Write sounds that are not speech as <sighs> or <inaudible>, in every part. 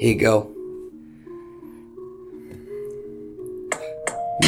Here you go.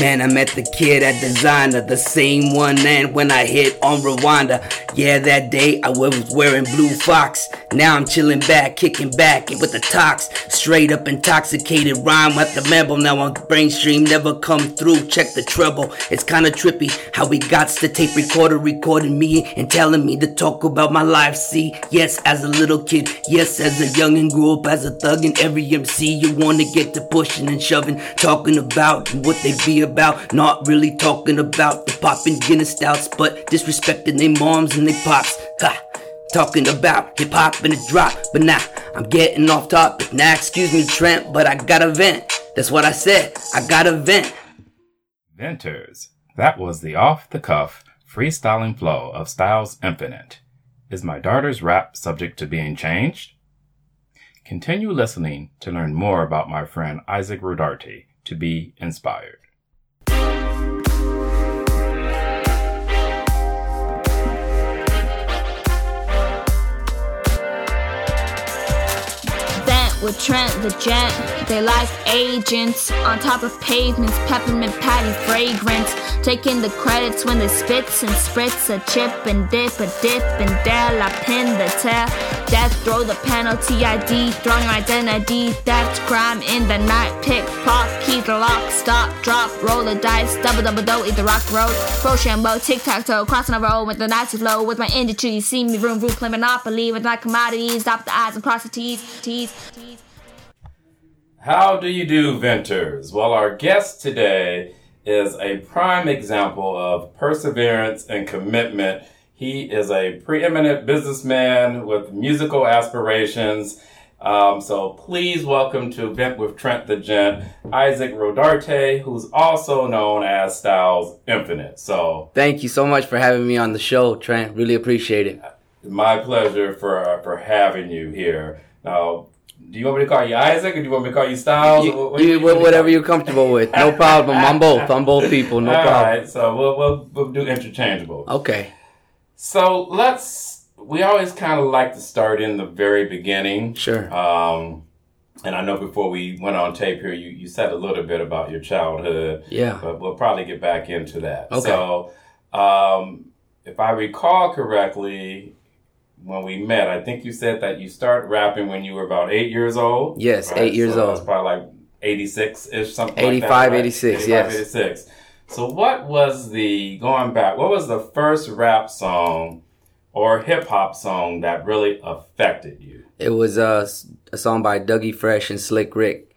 Man, I met the kid at designer, the same one and when I hit on Rwanda. Yeah, that day I was wearing blue fox. Now I'm chilling back, kicking back and with the tox. Straight up intoxicated rhyme with the member. Now on brain stream never come through. Check the treble. It's kinda trippy how we got the tape recorder recording me and telling me to talk about my life. See, yes, as a little kid, yes, as a young and grew up as a thug and every MC you wanna get to pushing and shoving, talking about what they be about. Not really talking about the poppin' Guinness stouts, but disrespecting their moms and their pops. Ha! Talking about hip hop and a drop, but now nah, I'm getting off topic. Now, excuse me, Trent, but I got a vent. That's what I said. I got a vent. Venters. That was the off the cuff, freestyling flow of Styles Infinite. Is my daughter's rap subject to being changed? Continue listening to learn more about my friend Isaac Rodarte to be inspired. With Trent the gent. They like agents on top of pavements, peppermint patty fragrance. Taking the credits when they spits and spritz a chip and dip a dip and dare I pin the tail. Death throw the penalty ID, throwing identity, theft, crime in the night, pick, pop, key the lock, stop, drop, roll the dice, double double dough, eat the rock road, Rochambeau, tic tac toe, crossing a road with the nasty flow, with my industry, you see me room, room, play monopoly with my commodities, stop the eyes and cross the T's, T's. How do you do, Venters? Well, our guest today is a prime example of perseverance and commitment. He is a preeminent businessman with musical aspirations. Um, so please welcome to Vent with Trent the Gent, Isaac Rodarte, who's also known as Styles Infinite. So thank you so much for having me on the show, Trent. Really appreciate it. My pleasure for for having you here. Now, do you want me to call you Isaac or do you want me to call you Styles? You, what, you, whatever you're comfortable with. <laughs> No problem. I'm both. I'm both people. No All problem. Right, so we'll, we'll, we'll do interchangeable. Okay. So let's, we always kind of like to start in the very beginning. Sure. Um, and I know before we went on tape here, you, you said a little bit about your childhood. Yeah. But we'll probably get back into that. Okay. So, um, if I recall correctly, when we met, I think you said that you started rapping when you were about eight years old. Yes, right? eight years so old. That's probably like 86 ish, something 85, like that, right? 86, 85, yes. 86. So, what was the, going back, what was the first rap song or hip hop song that really affected you? It was uh, a song by Dougie Fresh and Slick Rick.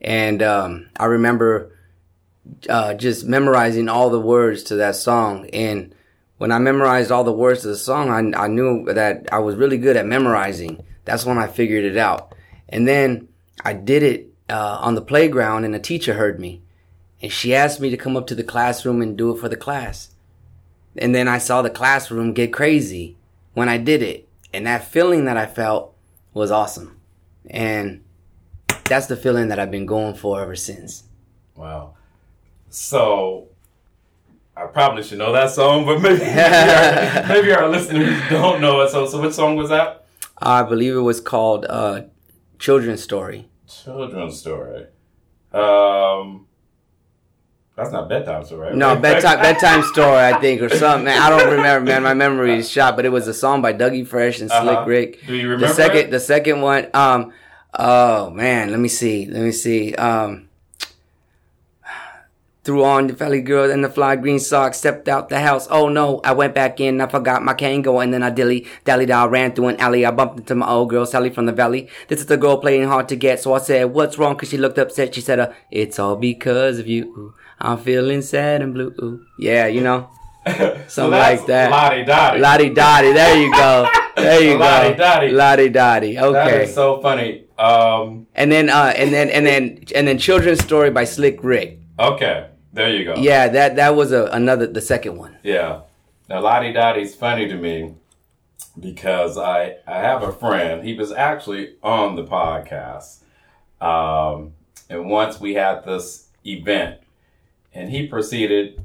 And um, I remember uh, just memorizing all the words to that song. And when I memorized all the words to the song, I, I knew that I was really good at memorizing. That's when I figured it out. And then I did it uh, on the playground, and a teacher heard me. And she asked me to come up to the classroom and do it for the class. And then I saw the classroom get crazy when I did it. And that feeling that I felt was awesome. And that's the feeling that I've been going for ever since. Wow. So I probably should know that song, but maybe <laughs> maybe, our, maybe our listeners don't know it. So, so which song was that? I believe it was called uh, "Children's Story." Children's Story. Um, that's not bedtime story. Right? No, bedtime bedtime story, I think, or something. Man, I don't <laughs> remember. Man, my memory is shot. But it was a song by Dougie Fresh and Slick uh-huh. Rick. Do you remember the second? It? The second one. Um. Oh man, let me see. Let me see. Um threw on the valley girl and the fly green socks, stepped out the house. Oh no, I went back in, I forgot my Kangol, and then I dilly dally down, ran through an alley. I bumped into my old girl, Sally from the valley. This is the girl playing hard to get, so I said, What's wrong? Cause she looked upset. She said, uh, It's all because of you. I'm feeling sad and blue. Yeah, you know. <laughs> Something so like that. La Di Da Di. Lottie Dottie. There you go. There you <laughs> go. La Di Da Di. Lottie Dottie. Okay. That is so funny. Um, and then, uh, and then, and then, and then, Children's Story by Slick Rick. Okay. There you go. Yeah, that that was a, another the second one. Yeah. Now La Di Da Di's funny to me because I I have a friend. He was actually on the podcast. Um, and once we had this event and he proceeded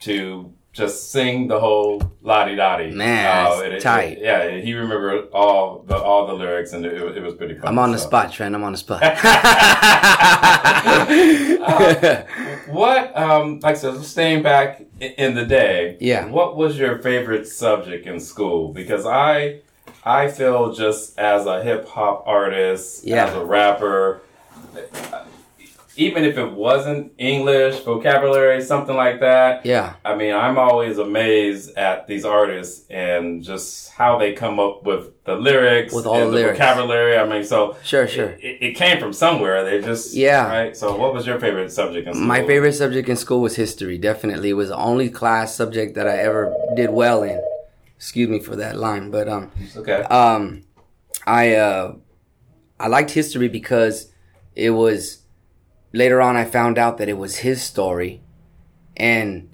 to just sing the whole la di da di. Man, that's tight. yeah, he remembered all the all the lyrics, and it, it was pretty fun. I'm on the spot, Trent. I'm on the spot. <laughs> uh, what, um, like I said, staying back in the day. Yeah. What was your favorite subject in school? Because I, I feel just as a hip hop artist, Yeah. as a rapper, even if it wasn't English vocabulary, something like that. yeah. I mean, I'm always amazed at these artists and just how they come up with the lyrics, With all and the lyrics. vocabulary. I mean, so Sure, sure. It, it came from somewhere. They just Yeah. Right. So, what was your favorite subject in school? My favorite subject in school was history. Definitely, it was the only class subject that I ever did well in. Excuse me for that line, but um, Okay. um, I uh, I liked history because it was later on I found out that it was his story, and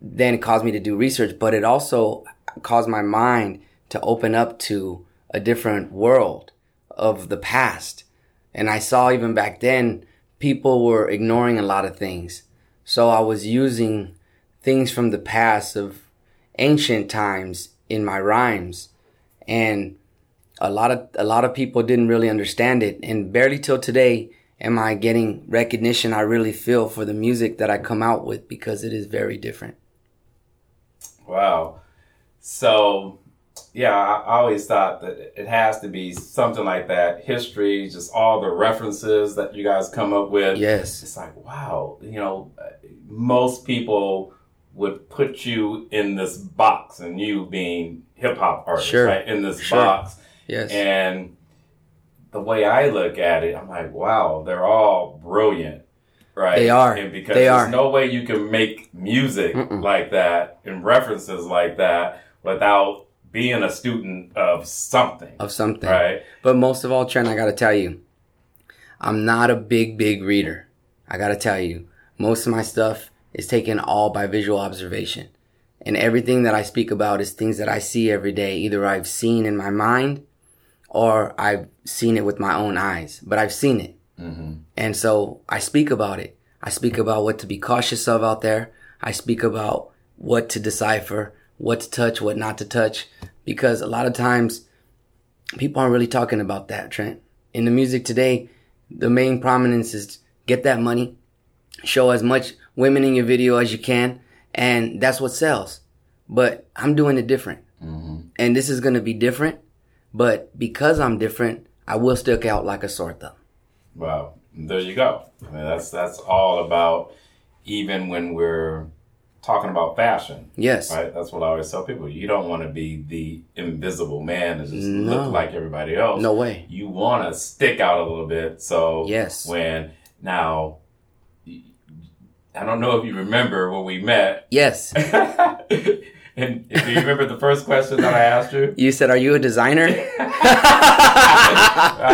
then it caused me to do research. But it also caused my mind to open up to a different world of the past, and I saw even back then people were ignoring a lot of things. So I was using things from the past of ancient times in my rhymes and a lot of a lot of people didn't really understand it and barely till today am I getting recognition I really feel for the music that I come out with because it is very different. Wow. So, yeah, I always thought that it has to be something like that. History, just all the references that you guys come up with. Yes. It's like, wow, you know, most people would put you in this box and you being hip hop artist, Sure. right? In this Sure. box. Yes. And the way I look at it, I'm like, wow, they're all brilliant. Right. They are. And because They there's are. no way you can make music Mm-mm. like that and references like that without being a student of something. of something. Right. But most of all, Trent, I gotta tell you, I'm not a big, big reader. I gotta tell you, most of my stuff is taken all by visual observation. And everything that I speak about is things that I see every day. Either I've seen in my mind or I've seen it with my own eyes, but I've seen it. Mm-hmm. And so I speak about it. I speak about what to be cautious of out there. I speak about what to decipher, what to touch, what not to touch, because a lot of times people aren't really talking about that, Trent. In the music today, the main prominence is get that money, show as much women in your video as you can, and that's what sells. But I'm doing it different. Mm-hmm. And this is going to be different, but because I'm different, I will stick out like a sore thumb. Wow. There you go. I mean, that's that's all about even when we're talking about fashion. Yes. Right? That's what I always tell people. You don't want to be the invisible man and just No. look like everybody else. No way. You want to stick out a little bit. So Yes. when now I don't know if you remember when we met. Yes. <laughs> and do you remember the first question that I asked you? You said, Are you a designer? <laughs> All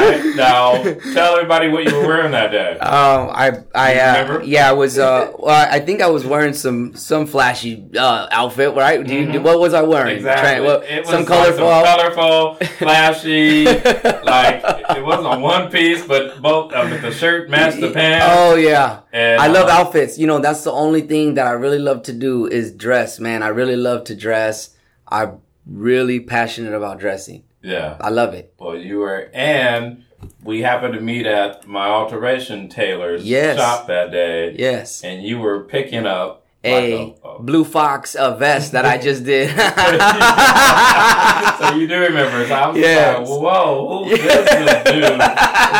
right. Now tell everybody what you were wearing that day. Um, I, I, uh, yeah, I was, uh, well, I think I was wearing some, some flashy, uh, outfit, right? Do you, what was I wearing? Mm-hmm. Exactly. It was some like colorful. some colorful, flashy. <laughs> like it wasn't a one piece, but both uh, with the shirt matched the pants. Oh yeah, And, I love uh, outfits. You know, that's the only thing that I really love to do is dress, man. I really love to dress. I'm really passionate about dressing. Yeah. I love it. Well, you were, and we happened to meet at my alteration tailor's Yes. shop that day, Yes. and you were picking up A like a- a- blue fox uh, vest that I just did. <laughs> <laughs> so you do remember? So I was Yes. like, "Whoa, who's this little dude?" It's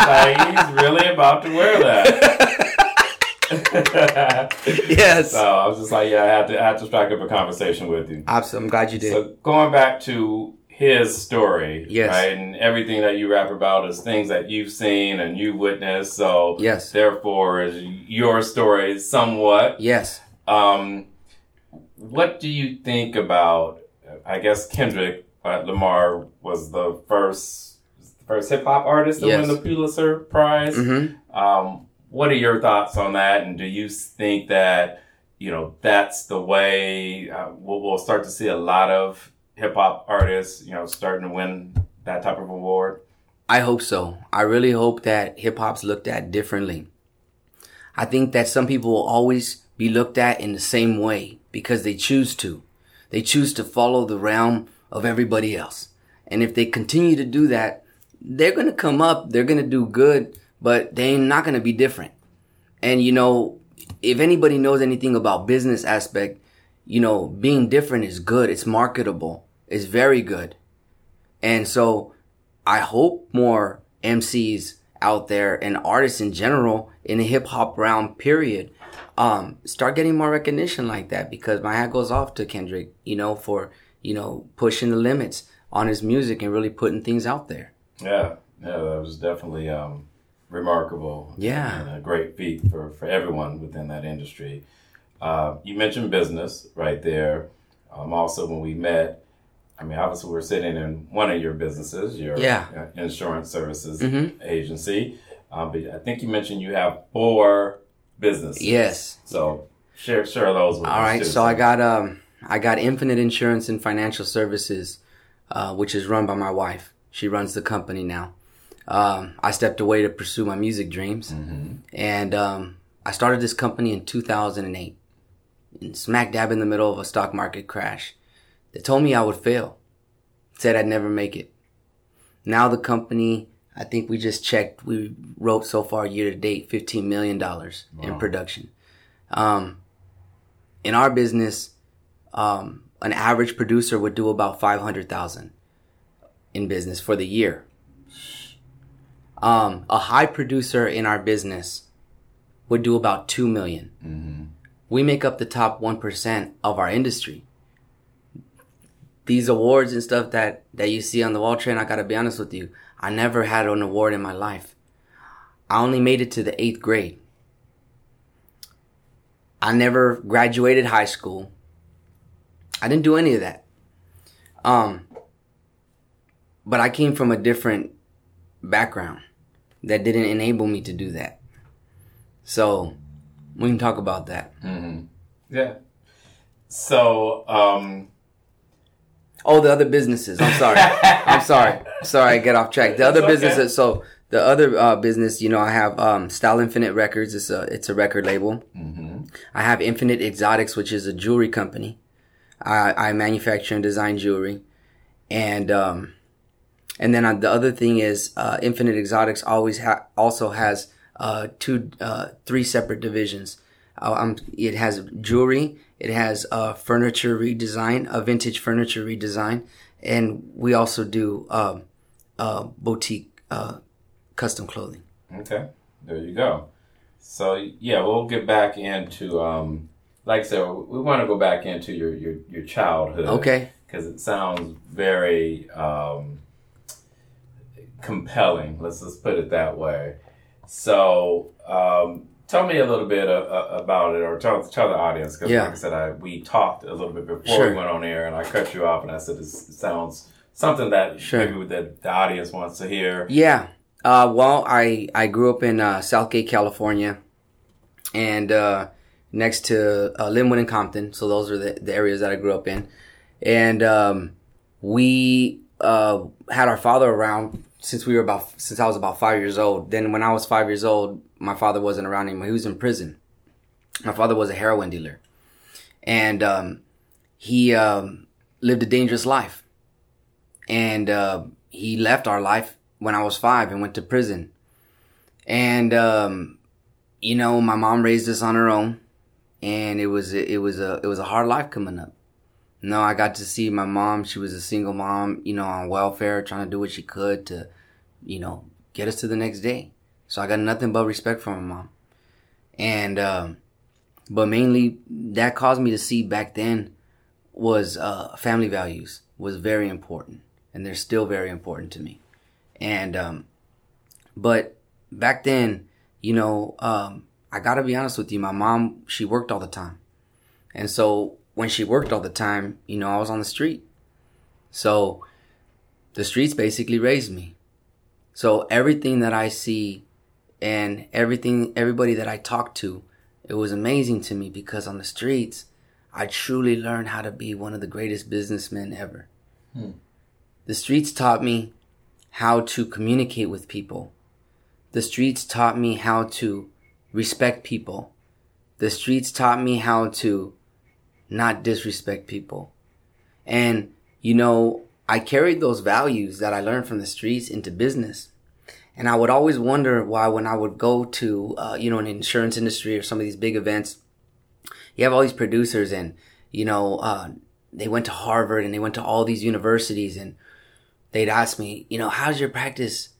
like he's really about to wear that. <laughs> <laughs> yes. so I was just like, "Yeah, I had to, I had to strike up a conversation with you." Awesome. I'm glad you did. So going back to his story, Yes. right, and everything that you rap about is things that you've seen and you've witnessed. So Yes. therefore, is your story somewhat. yes. Um, what do you think about? I guess Kendrick uh, Lamar was the first first hip hop artist to Yes. win the Pulitzer Prize. hmm Um, what are your thoughts on that? And do you think that you know that's the way uh, we'll, we'll start to see a lot of hip hop artists, you know, starting to win that type of award? I hope so. I really hope that hip hop's looked at differently. I think that some people will always be looked at in the same way because they choose to. They choose to follow the realm of everybody else. And if they continue to do that, they're going to come up, they're going to do good, but they're not going to be different. And you know, if anybody knows anything about business aspect, you know, being different is good. It's marketable. It's very good. And so I hope more MCs out there and artists in general in the hip hop realm period um, start getting more recognition like that because my hat goes off to Kendrick, you know, for, you know, pushing the limits on his music and really putting things out there. Yeah, yeah, that was definitely um, remarkable. Yeah. And a great feat for, for everyone within that industry. Uh, you mentioned business right there. Um, also, when we met, I mean, obviously, we're sitting in one of your businesses, your Yeah. uh, insurance services Mhm. agency. Um, but I think you mentioned you have four businesses. Yes. So share share those with All right, too. so I got um I got Infinite Insurance and Financial Services, uh, which is run by my wife. She runs the company now. Um, I stepped away to pursue my music dreams, and um, I started this company in 2008, in smack dab in the middle of a stock market crash. They told me I would fail, said I'd never make it. Now the company, I think we just checked, we wrote so far year to date $15 million in production. Um, in our business, um, an average producer would do about 500,000 in business for the year. Um, a high producer in our business would do about 2 million. We make up the top 1% of our industry. These awards and stuff that, that you see on the wall train, I gotta be honest with you. I never had an award in my life. I only made it to the eighth grade. I never graduated high school. I didn't do any of that. Um, but I came from a different background that didn't enable me to do that. So we can talk about that. yeah. So um, Oh, the other businesses. I'm sorry. <laughs> I'm sorry. Sorry, I get off track. The other okay. businesses. So the other uh, business, you know, I have um, Style Infinite Records. It's a it's a record label. I have Infinite Exotics, which is a jewelry company. I, I manufacture and design jewelry, and um, and then uh, the other thing is uh, Infinite Exotics always ha- also has uh, two uh, three separate divisions. Uh, um, it has jewelry, it has uh, furniture redesign, a vintage furniture redesign, and we also do um uh, boutique uh, custom clothing. Okay, there you go. So yeah, we'll get back into um, like I said, we want to go back into your your, your childhood. Okay. because it sounds very um, compelling. Let's just put it that way. So um, tell me a little bit uh, uh, about it, or tell tell the audience because Yeah. like I said, I we talked a little bit before Sure. we went on air, and I cut you off, and I said this sounds something that Sure. maybe that the audience wants to hear. Yeah. Uh, well, I, I grew up in uh, South Gate, California, and uh, next to uh, Lynwood and Compton. So those are the, the areas that I grew up in. And um, we uh, had our father around since we were about since I was about five years old. Then when I was five years old, my father wasn't around anymore. He was in prison. My father was a heroin dealer, and um, he um, lived a dangerous life and uh, he left our life when I was five and went to prison. And um, you know, my mom raised us on her own, and it was it was a it was a hard life coming up. No, I got to see my mom. She was a single mom, you know, on welfare, trying to do what she could to, you know, get us to the next day. So I got nothing but respect for my mom. And, um, but mainly that caused me to see back then was, uh, family values was very important. And they're still very important to me. And, um, but back then, you know, um, I gotta be honest with you, my mom, she worked all the time. And so when she worked all the time, you know, I was on the street. So the streets basically raised me. So everything that I see and everything, everybody that I talk to, it was amazing to me because on the streets, I truly learned how to be one of the greatest businessmen ever. Hmm. The streets taught me how to communicate with people. The streets taught me how to respect people. The streets taught me how to not disrespect people. And, you know, I carried those values that I learned from the streets into business. And I would always wonder why when I would go to, uh, you know, an insurance industry or some of these big events, you have all these producers and, you know, uh, they went to Harvard and they went to all these universities and they'd ask me, you know, how's your practice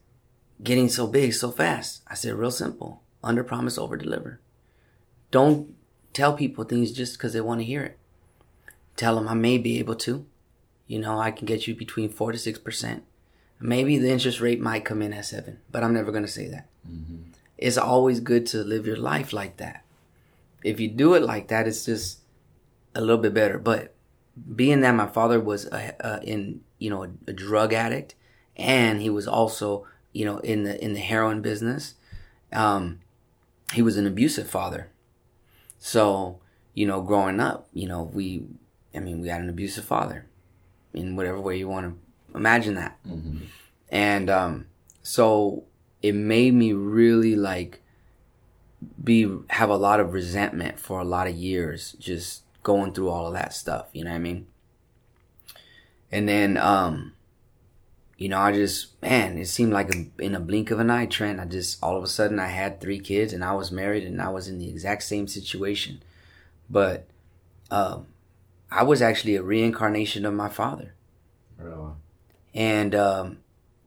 getting so big so fast? I said, real simple. Under promise, over deliver. Don't tell people things just because they want to hear it. Tell them I may be able to. You know, I can get you between four to six percent. Maybe the interest rate might come in at seven, but I'm never going to say that. Mm-hmm. It's always good to live your life like that. If you do it like that, it's just a little bit better. But being that my father was a, a, in, you know, a, a drug addict, and he was also, you know, in the in the heroin business, um, he was an abusive father. So, you know, growing up, you know, we, I mean, we had an abusive father in whatever way you want to imagine that. Mm-hmm. And um, so it made me really like be have a lot of resentment for a lot of years, just going through all of that stuff. You know what I mean? And then, um, you know, I just man, it seemed like a, in a blink of an eye, Trent. I just all of a sudden I had three kids and I was married and I was in the exact same situation, but um, I was actually a reincarnation of my father. Really? And um,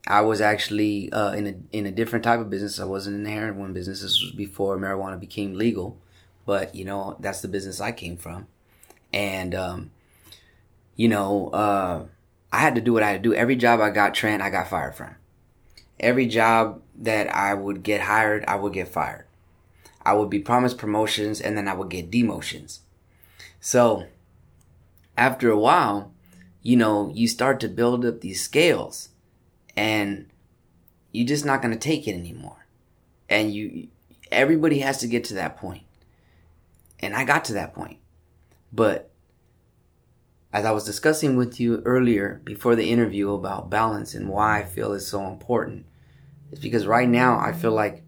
I was actually uh, in a in a different type of business. I wasn't in the heroin business. This was before marijuana became legal, but you know that's the business I came from, and um, you know uh, I had to do what I had to do. Every job I got, Trent, I got fired from. Every job that I would get hired, I would get fired. I would be promised promotions, and then I would get demotions. So after a while, you know, you start to build up these scales and you're just not going to take it anymore. And you, everybody has to get to that point. And I got to that point. But as I was discussing with you earlier before the interview about balance and why I feel it's so important, it's because right now I feel like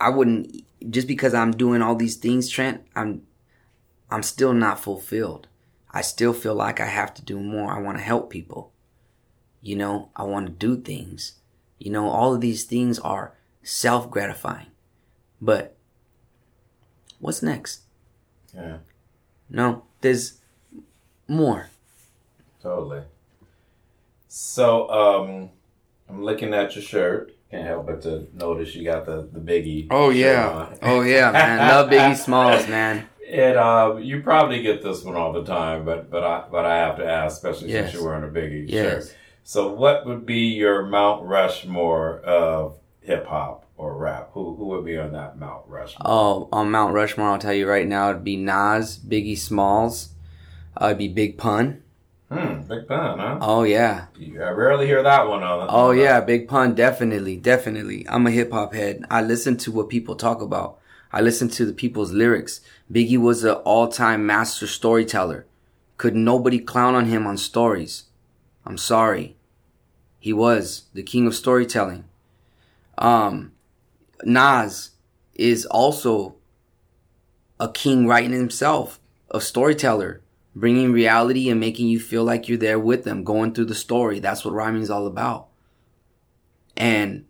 I wouldn't, just because I'm doing all these things, Trent, I'm I'm still not fulfilled. I still feel like I have to do more. I want to help people. You know, I want to do things. You know, all of these things are self gratifying. But what's next? Yeah. No, there's more. Totally. So, um, I'm looking at your shirt. Can't help but to notice you got the, the Biggie. Oh yeah. oh yeah, man. Love Biggie Smalls, man. And uh, you probably get this one all the time, but but I but I have to ask, especially yes. since you're wearing a Biggie yes. shirt. So, what would be your Mount Rushmore of hip hop or rap? Who who would be on that Mount Rushmore? Oh, on Mount Rushmore, I'll tell you right now, it'd be Nas, Biggie Smalls, uh, it'd be Big Pun. Hmm, Big Pun, huh? Oh yeah. I rarely hear that one on. Oh yeah, Big Pun, definitely, definitely. I'm a hip hop head. I listen to what people talk about. I listened to the people's lyrics. Biggie was an all-time master storyteller. Could nobody clown on him on stories? I'm sorry. He was the king of storytelling. Um, Nas is also a king right in himself, a storyteller, bringing reality and making you feel like you're there with them, going through the story. That's what rhyming is all about. And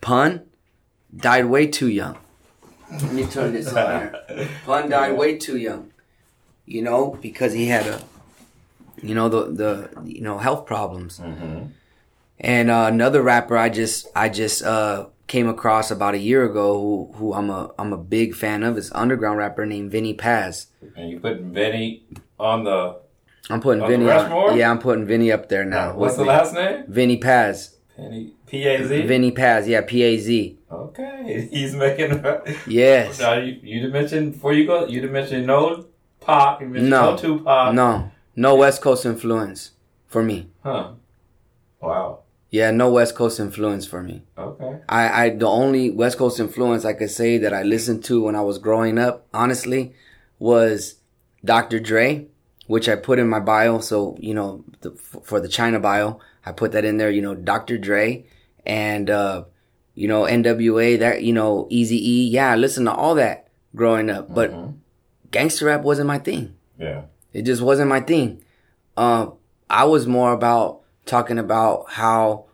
Pun died way too young. Let me turn this on here. <laughs> Pun died way too young. You know, because he had a, you know, the the you know health problems. Mm-hmm. And uh, another rapper I just I just uh, came across about a year ago who who I'm a I'm a big fan of is underground rapper named Vinnie Paz. And you put Vinnie on the. I'm putting. On, yeah, I'm putting Vinnie up there now. What's the last name? Vinnie Paz. P A Z. Vinnie Paz. Yeah, P A Z. Okay, <laughs> he's making. yes. Now you you mentioned before you go. You mentioned no Pac. You mentioned no, no Tupac. No, no West Coast influence for me. Huh. Wow. Yeah, no West Coast influence for me. Okay. I, I the only West Coast influence I could say that I listened to when I was growing up, honestly, was Dr. Dre, which I put in my bio. So you know, the, for the China bio, I put that in there. You know, Dr. Dre and uh, you know, NWA, that, you know, Easy E. Yeah, I listened to all that growing up, but mm-hmm. gangster rap wasn't my thing. Yeah. It just wasn't my thing. uh, I was more about talking about how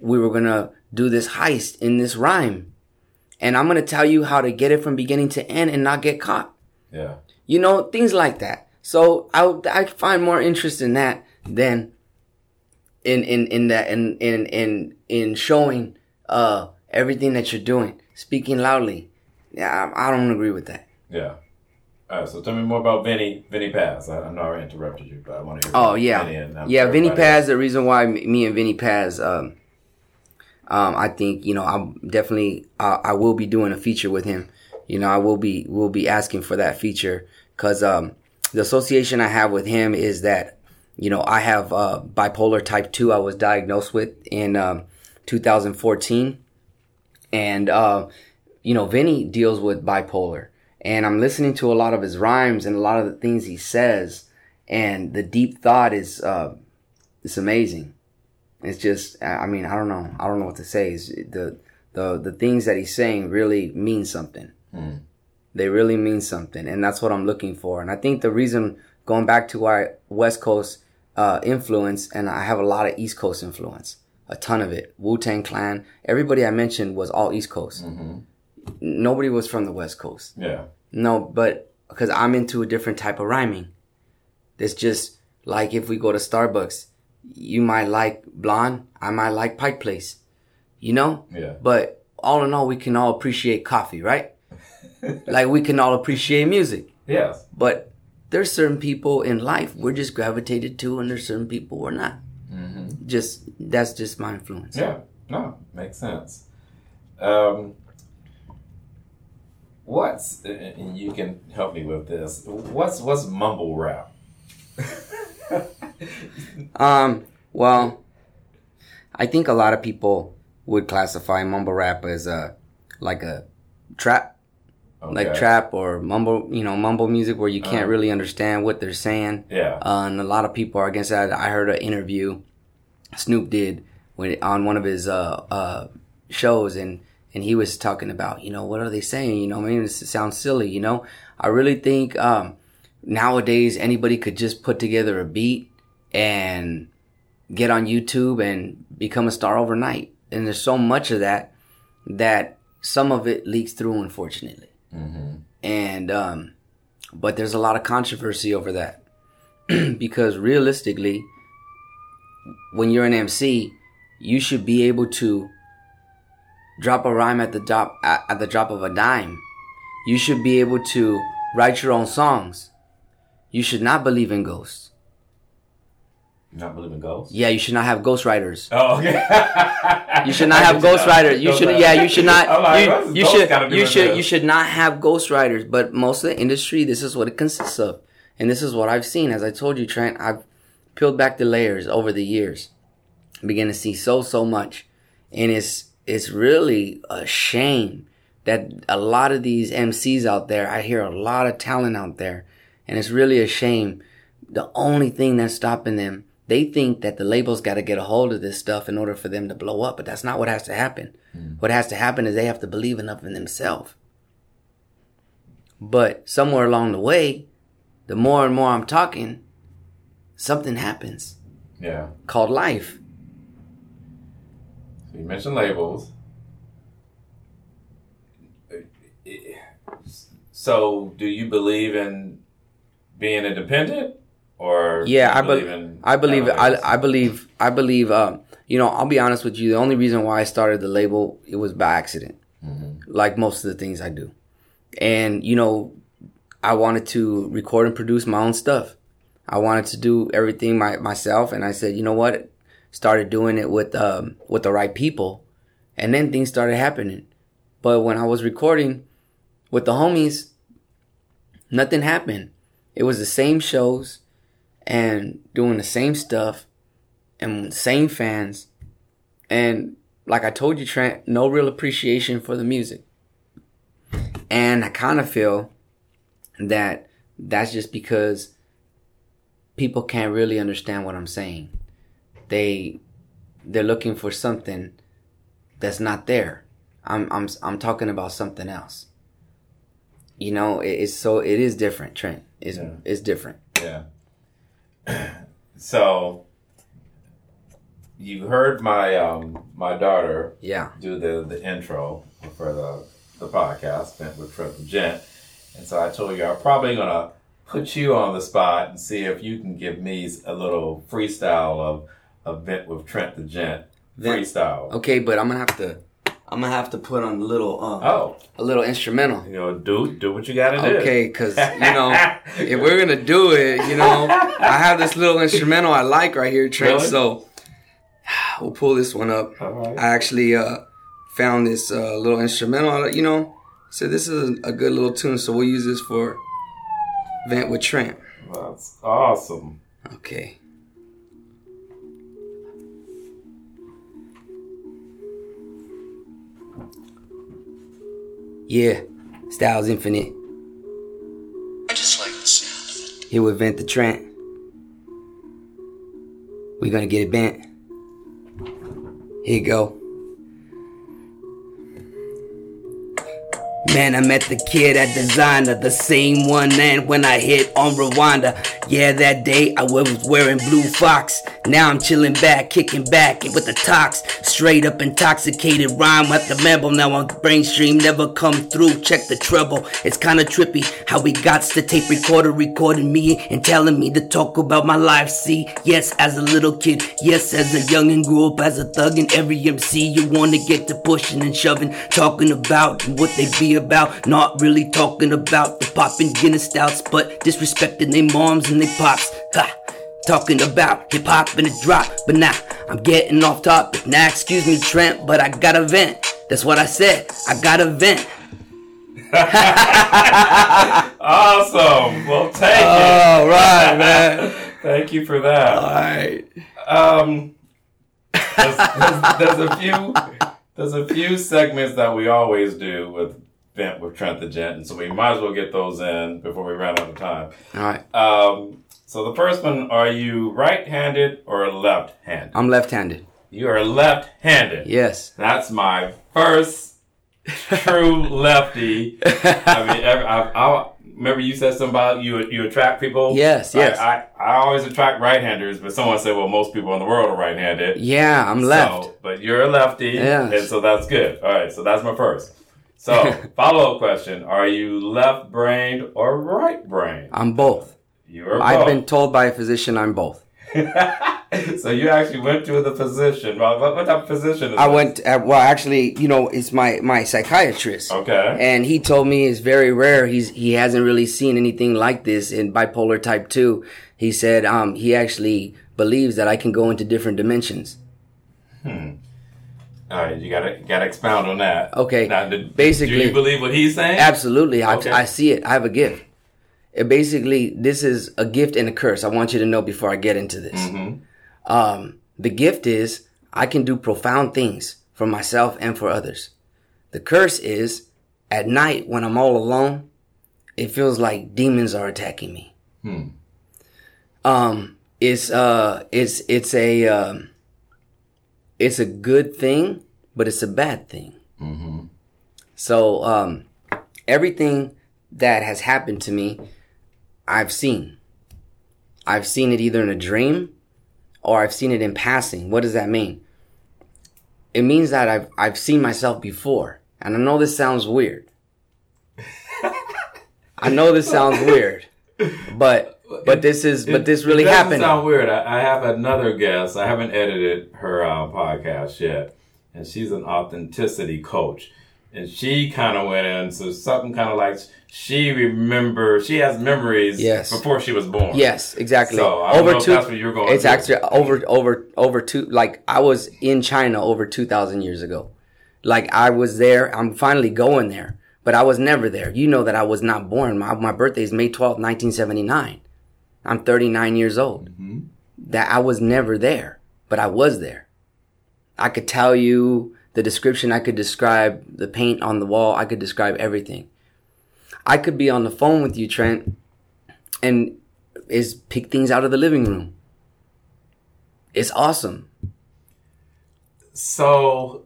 we were gonna do this heist in this rhyme, and I'm gonna tell you how to get it from beginning to end and not get caught. Yeah. You know, things like that. So I I find more interest in that than in in in that in in in in showing uh everything that you're doing, speaking loudly. Yeah, I, I don't agree with that. Yeah. All right, so tell me more about Vinnie Vinnie Paz. I, I know I interrupted you, but I want to hear. Oh yeah, Vinnie um, yeah. Vinnie Paz. The reason why me and Vinnie Paz, um, um, I think you know, I'm definitely, uh, I will be doing a feature with him. You know, I will be, will be asking for that feature because um, the association I have with him is that, you know, I have uh, bipolar type two. I was diagnosed with in um, 2014, and uh, you know, Vinnie deals with bipolar, and I'm listening to a lot of his rhymes and a lot of the things he says, and the deep thought is, uh, it's amazing. It's just, I mean, I don't know, I don't know what to say. It's the the the things that he's saying really mean something. They really mean something, and that's what I'm looking for. And I think the reason, going back to why West Coast uh, influence, and I have a lot of East Coast influence, a ton of it. Wu Tang Clan, everybody I mentioned was all East Coast. Mm-hmm. Nobody was from the West Coast. Yeah. No, but because I'm into a different type of rhyming. It's just like if we go to Starbucks, you might like blonde, I might like Pike Place, you know? Yeah. But all in all, we can all appreciate coffee, right? <laughs> like we can all appreciate music. Yes. But there's certain people in life we're just gravitated to, and there's certain people we're not. Just that's just my influence. Yeah. No, makes sense. Um, what's and you can help me with this. What's what's mumble rap? <laughs> Um, well, I think a lot of people would classify mumble rap as a like a trap, like trap or mumble, you know, mumble music where you can't really understand what they're saying. Yeah. Uh, and a lot of people are against that. I heard an interview Snoop did when on one of his uh, uh, shows, and and he was talking about, you know, what are they saying? You know, I mean, it sounds silly. You know, I really think um, nowadays anybody could just put together a beat and get on YouTube and become a star overnight. And there's so much of that that some of it leaks through, unfortunately. And um, but there's a lot of controversy over that <clears throat> because realistically, when you're an MC, you should be able to drop a rhyme at the drop at, the drop of a dime. You should be able to write your own songs. You should not believe in ghosts. Not believe in ghosts. Yeah, you should not have ghostwriters. Oh, okay. <laughs> You should not have ghostwriters. You should, yeah, you should not. <laughs> Like, you, you should, you should, this? you should not have ghostwriters. But most of the industry, this is what it consists of, and this is what I've seen. As I told you, Trent, I've peeled back the layers over the years, begin to see so so much, and it's it's really a shame that a lot of these MCs out there, I hear a lot of talent out there, and it's really a shame. The only thing that's stopping them, they think that the labels got to get a hold of this stuff in order for them to blow up, but that's not what has to happen. Mm. What has to happen is they have to believe enough in themselves. But somewhere along the way, the more and more I'm talking, something happens yeah. called life. So you mentioned labels. So, do you believe in being independent, or do Yeah, I believe. in I believe. I. I believe. I believe. Um, you know, I'll be honest with you. The only reason why I started the label it was by accident, like most of the things I do. And you know, I wanted to record and produce my own stuff. I wanted to do everything my, myself, and I said, you know what? Started doing it with um, with the right people, and then things started happening. But when I was recording with the homies, nothing happened. It was the same shows and doing the same stuff and same fans. And like I told you, Trent, no real appreciation for the music. And I kind of feel that that's just because people can't really understand what I'm saying. They they're looking for something that's not there. I'm I'm I'm talking about something else. You know, it, it's so it is different, Trent. It's Yeah. it's different. Yeah. <clears throat> So you heard my um my daughter Yeah. do the the intro for the the podcast Vent with Trent the Gent, and so I told you I'm probably gonna put you on the spot and see if you can give me a little freestyle of a Vent with Trent the Gent freestyle. Okay, but I'm gonna have to. I'm gonna have to put on a little, uh, Oh, a little instrumental. you know, do do what you gotta do. Okay, because you know, <laughs> if we're gonna do it, you know, I have this little instrumental I like right here, Trent. Really? So <sighs> we'll pull this one up. Right. I actually uh, found this uh, little instrumental. You know, so this is a good little tune. So we'll use this for Vent with Trent. That's awesome. Okay. Yeah, Styles Infinite. I just like the sound of it. Here with Vent the Trent. We're gonna get it bent. Here you go. Man, I met the kid at Designer, the same one and when I hit on Rwanda. Yeah, that day I was wearing Blue Fox. Now I'm chilling back, kicking back with the tox. Straight up intoxicated rhyme with the member. Now on brain stream never come through. Check the treble. It's kinda trippy how we got the tape recorder recording me and telling me to talk about my life. See, yes, as a little kid, yes, as a young and grew up as a thug in every MC. You wanna get to pushing and shoving, talking about what they be about. Not really talking about the popping Guinness stouts, but disrespecting their moms and their pops. Ha! Talking about hip hop and a drop, but nah, I'm getting off topic. Now, excuse me, Trent, but I got a vent. That's what I said. I got a vent. <laughs> Awesome. Well, take it. All right, <laughs> man. Thank you for that. All right. Um, there's, there's, there's a few there's a few segments that we always do with Vent with Trent the Gent, and so we might as well get those in before we run out of time. All right. Um, so the first one: Are you right-handed or left-handed? I'm left-handed. You are left-handed. Yes. That's my first true lefty. I mean, <laughs> every, I, I remember you said something about you you attract people. Yes, yes. I, I, I always attract right-handers, but someone said, well, most people in the world are right-handed. Yeah, I'm left. So, but you're a lefty, Yes. and so that's good. All right, so that's my first. So, <laughs> follow-up question: Are you left-brained or right-brained? I'm both. You are Both. I've been told by a physician I'm both. <laughs> so you actually went to the physician. What, what what type of physician is I this? went. Uh, well, actually, you know, it's my my psychiatrist. Okay. And he told me it's very rare. He's he hasn't really seen anything like this in bipolar type two. He said um he actually believes that I can go into different dimensions. All right, you gotta gotta expound on that. Okay, Now, basically- do you believe what he's saying? Absolutely, I, Okay. I see it. I have a gift. It basically, this is a gift and a curse. I want you to know before I get into this. Um, the gift is I can do profound things for myself and for others. The curse is at night when I'm all alone, it feels like demons are attacking me. Hmm. Um, it's uh, it's it's a um, it's a good thing, but it's a bad thing. So um, everything that has happened to me, I've seen. I've seen it either in a dream or I've seen it in passing. What does that mean? It means that I've I've seen myself before. And I know this sounds weird. <laughs> I know this sounds weird. But but this is but this really it happened. Sound weird. I, I have another guest. I haven't edited her uh, podcast yet, and she's an authenticity coach, and she kind of went into something kind of like she remember she has memories Yes. before she was born. Yes, exactly. So, I don't know if that's what you're going It's to. actually over over over two. Like I was in China over two thousand years ago. Like I was there. I'm finally going there, but I was never there. You know that I was not born. My my birthday is May twelfth, nineteen seventy nine. I'm thirty nine years old. That I was never there, but I was there. I could tell you the description. I could describe the paint on the wall. I could describe everything. I could be on the phone with you, Trent, and is pick things out of the living room. It's awesome. So,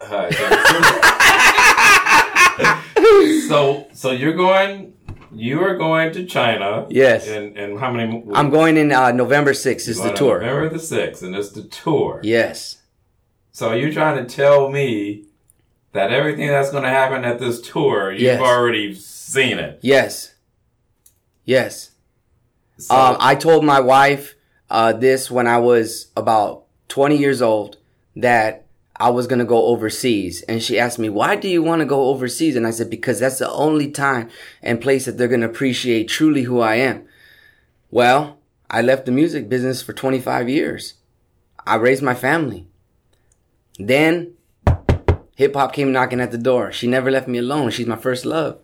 uh, <laughs> so so you're going you are going to China. Yes. And and how many? I'm going in uh, November 6th is the tour. November the sixth, and it's the tour. Yes. So you're trying to tell me that everything that's going to happen at this tour, you've Yes. already seen it. Yes. Yes. So, Um, I told my wife uh, this when I was about 20 years old that I was going to go overseas. And she asked me, why do you want to go overseas? And I said, because that's the only time and place that they're going to appreciate truly who I am. Well, I left the music business for 25 years. I raised my family. Then hip hop came knocking at the door. She never left me alone. She's my first love.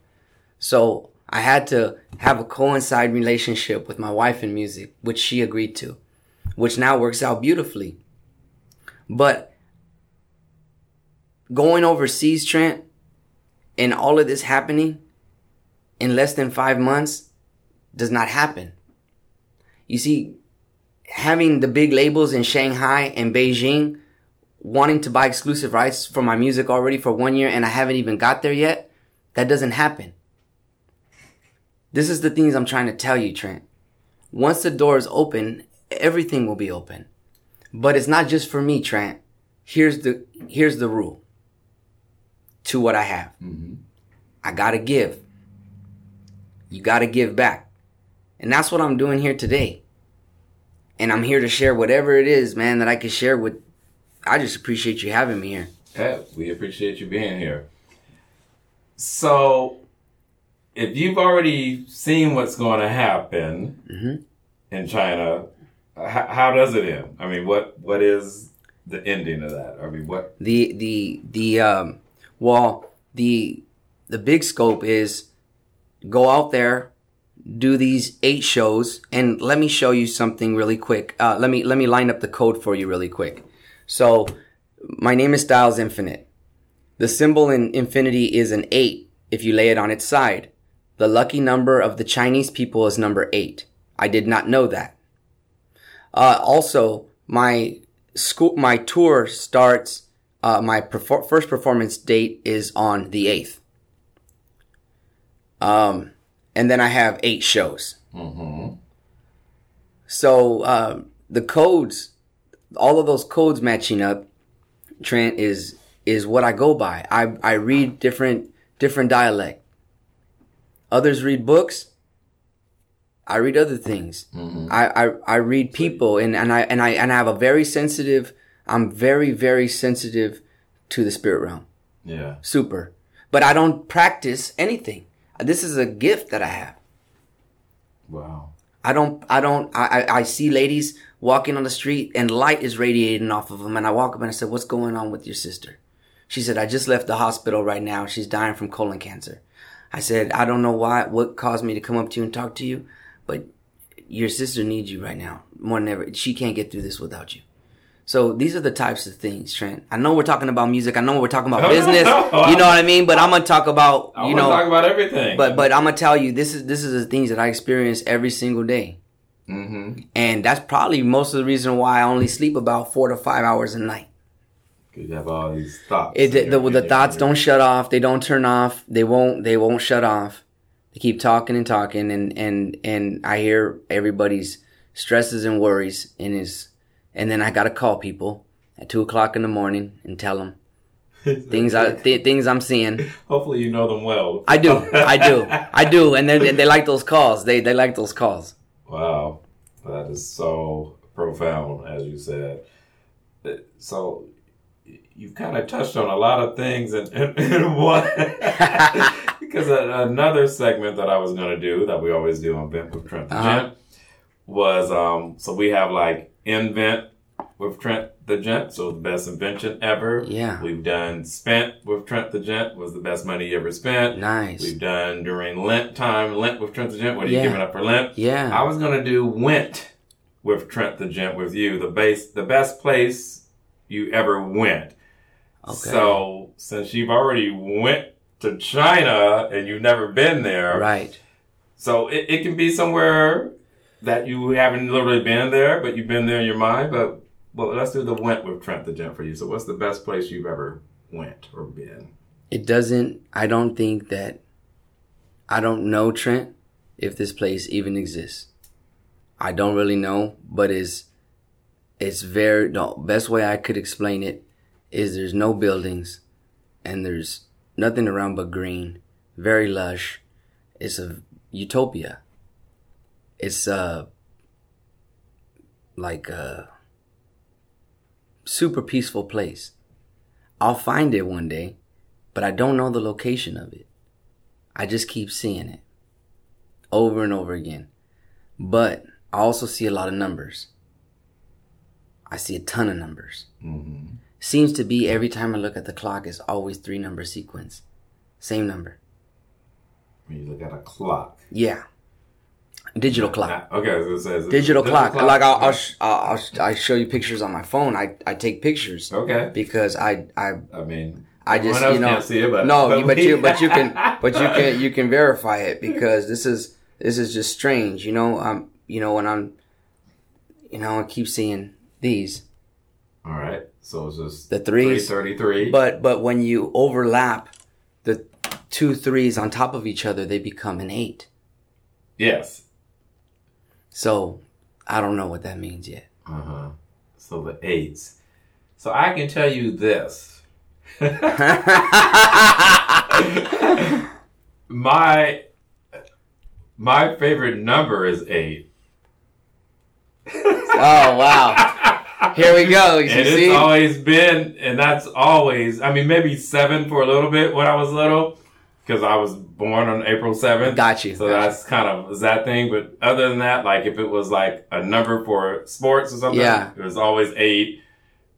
So I had to have a coincide relationship with my wife in music, which she agreed to, which now works out beautifully. But going overseas, Trent, and all of this happening in less than five months does not happen. You see, having the big labels in Shanghai and Beijing wanting to buy exclusive rights for my music already for one year and I haven't even got there yet, that doesn't happen. This is the things I'm trying to tell you, Trent. Once the door is open, everything will be open. But it's not just for me, Trent. Here's the here's the rule to what I have. I gotta give. You gotta give back. And that's what I'm doing here today. And I'm here to share whatever it is, man, that I can share with I just appreciate you having me here. yeah, we appreciate you being here. So, if you've already seen what's going to happen Mm-hmm. in China, how, how does it end? I mean, what what is the ending of that? I mean, what? the the the um well the the big scope is go out there do these eight shows and let me show you something really quick. Uh let me let me line up the code for you really quick. So my name is styles infinite. The symbol in infinity is an eight if you lay it on its side. The lucky number of the chinese people is number eight. I did not know that. Uh, also, my school, my tour starts. Uh, my perfor- first performance date is on the eighth. Um, and then I have eight shows. Mm-hmm. So uh, the codes, all of those codes matching up, Trent is is what I go by. I I read different different dialect. Others read books. I read other things. I, I I read people and, and I and I and I have a very sensitive. I'm very very sensitive to the spirit realm. Yeah. Super, but I don't practice anything. This is a gift that I have. Wow. I don't, I don't, I, I, I see ladies walking on the street and light is radiating off of them. And I walk up and I said, what's going on with your sister? She said, I just left the hospital right now. She's dying from colon cancer. I said, I don't know why, what caused me to come up to you and talk to you, but your sister needs you right now more than ever. She can't get through this without you. So these are the types of things, Trent. I know we're talking about music. I know we're talking about <laughs> No, no, business. no. <laughs> You know what I mean? But I'm going to talk about, you know, talk about everything. but, but I'm going to tell you, this is, this is the things that I experience every single day. mm-hmm. And that's probably most of the reason why I only sleep about four to five hours a night. Because you have all these thoughts. It, the, the, the thoughts don't shut off. They don't turn off. They won't, they won't shut off. They keep talking and talking and, and, and I hear everybody's stresses and worries and is, and then I gotta call people at two o'clock in the morning and tell them <laughs> things I, th- things I'm seeing. Hopefully, you know them well. I do, I do, <laughs> I do. And they, they like those calls. They, they like those calls. Wow, that is so profound, as you said. Uh, So you've kind of touched on a lot of things in, in, <laughs> in one. because another segment that I was going to do that we always do on with Trent Uh-huh. Was um. So we have like invent with Trent the Gent, so the best invention ever. Yeah. We've done spent with Trent the Gent was the best money you ever spent. Nice. We've done during Lent time, Lent with Trent the Gent. What are you giving up for Lent? Yeah. I was gonna do went with Trent the Gent with you, the base, the best place you ever went. Okay. So since you've already went to China and you've never been there, Right. so it, it can be somewhere that you haven't literally been there, but you've been there in your mind. But well, let's do the went with Trent the Gent for you. So what's the best place you've ever went or been? it doesn't i don't think that i don't know trent if this place even exists. I don't really know, but it's it's very the best way I could explain it is there's no buildings and there's nothing around but green, very lush. It's a utopia. It's uh like a super peaceful place. I'll find it one day, but I don't know the location of it. I just keep seeing it over and over again. But I also see a lot of numbers. I see a ton of numbers. Mm-hmm. Seems to be every time I look at the clock, it's always three number sequence. Same number. When you look at a clock. Yeah. Digital clock. Now- okay, I was gonna say, is it Digital clock. Like I'll, I'll, sh- I'll, I'll, I show you pictures on my phone. I, I take pictures Okay. because I, I, I mean, I just, you know, can't see it, but no, you- but you, but you can, <laughs> but you can, you can verify it because this is, this is just strange. You know, um, you know, when I'm, you know, I keep seeing these, All right, so it's just The threes. three thirty-three. but, but when you overlap the two threes on top of each other, they become an eight. yes, So I don't know what that means yet. uh huh. So the eights. So I can tell you this. <laughs> my my favorite number is eight. <laughs> Oh wow! Here we go. You and see? it's always been, and that's always. I mean, maybe seven for a little bit when I was little, because I was born on April seventh. Got you, So got you. that's kind of is that thing. But other than that, like if it was like a number for sports or something, Yeah. it was always eight.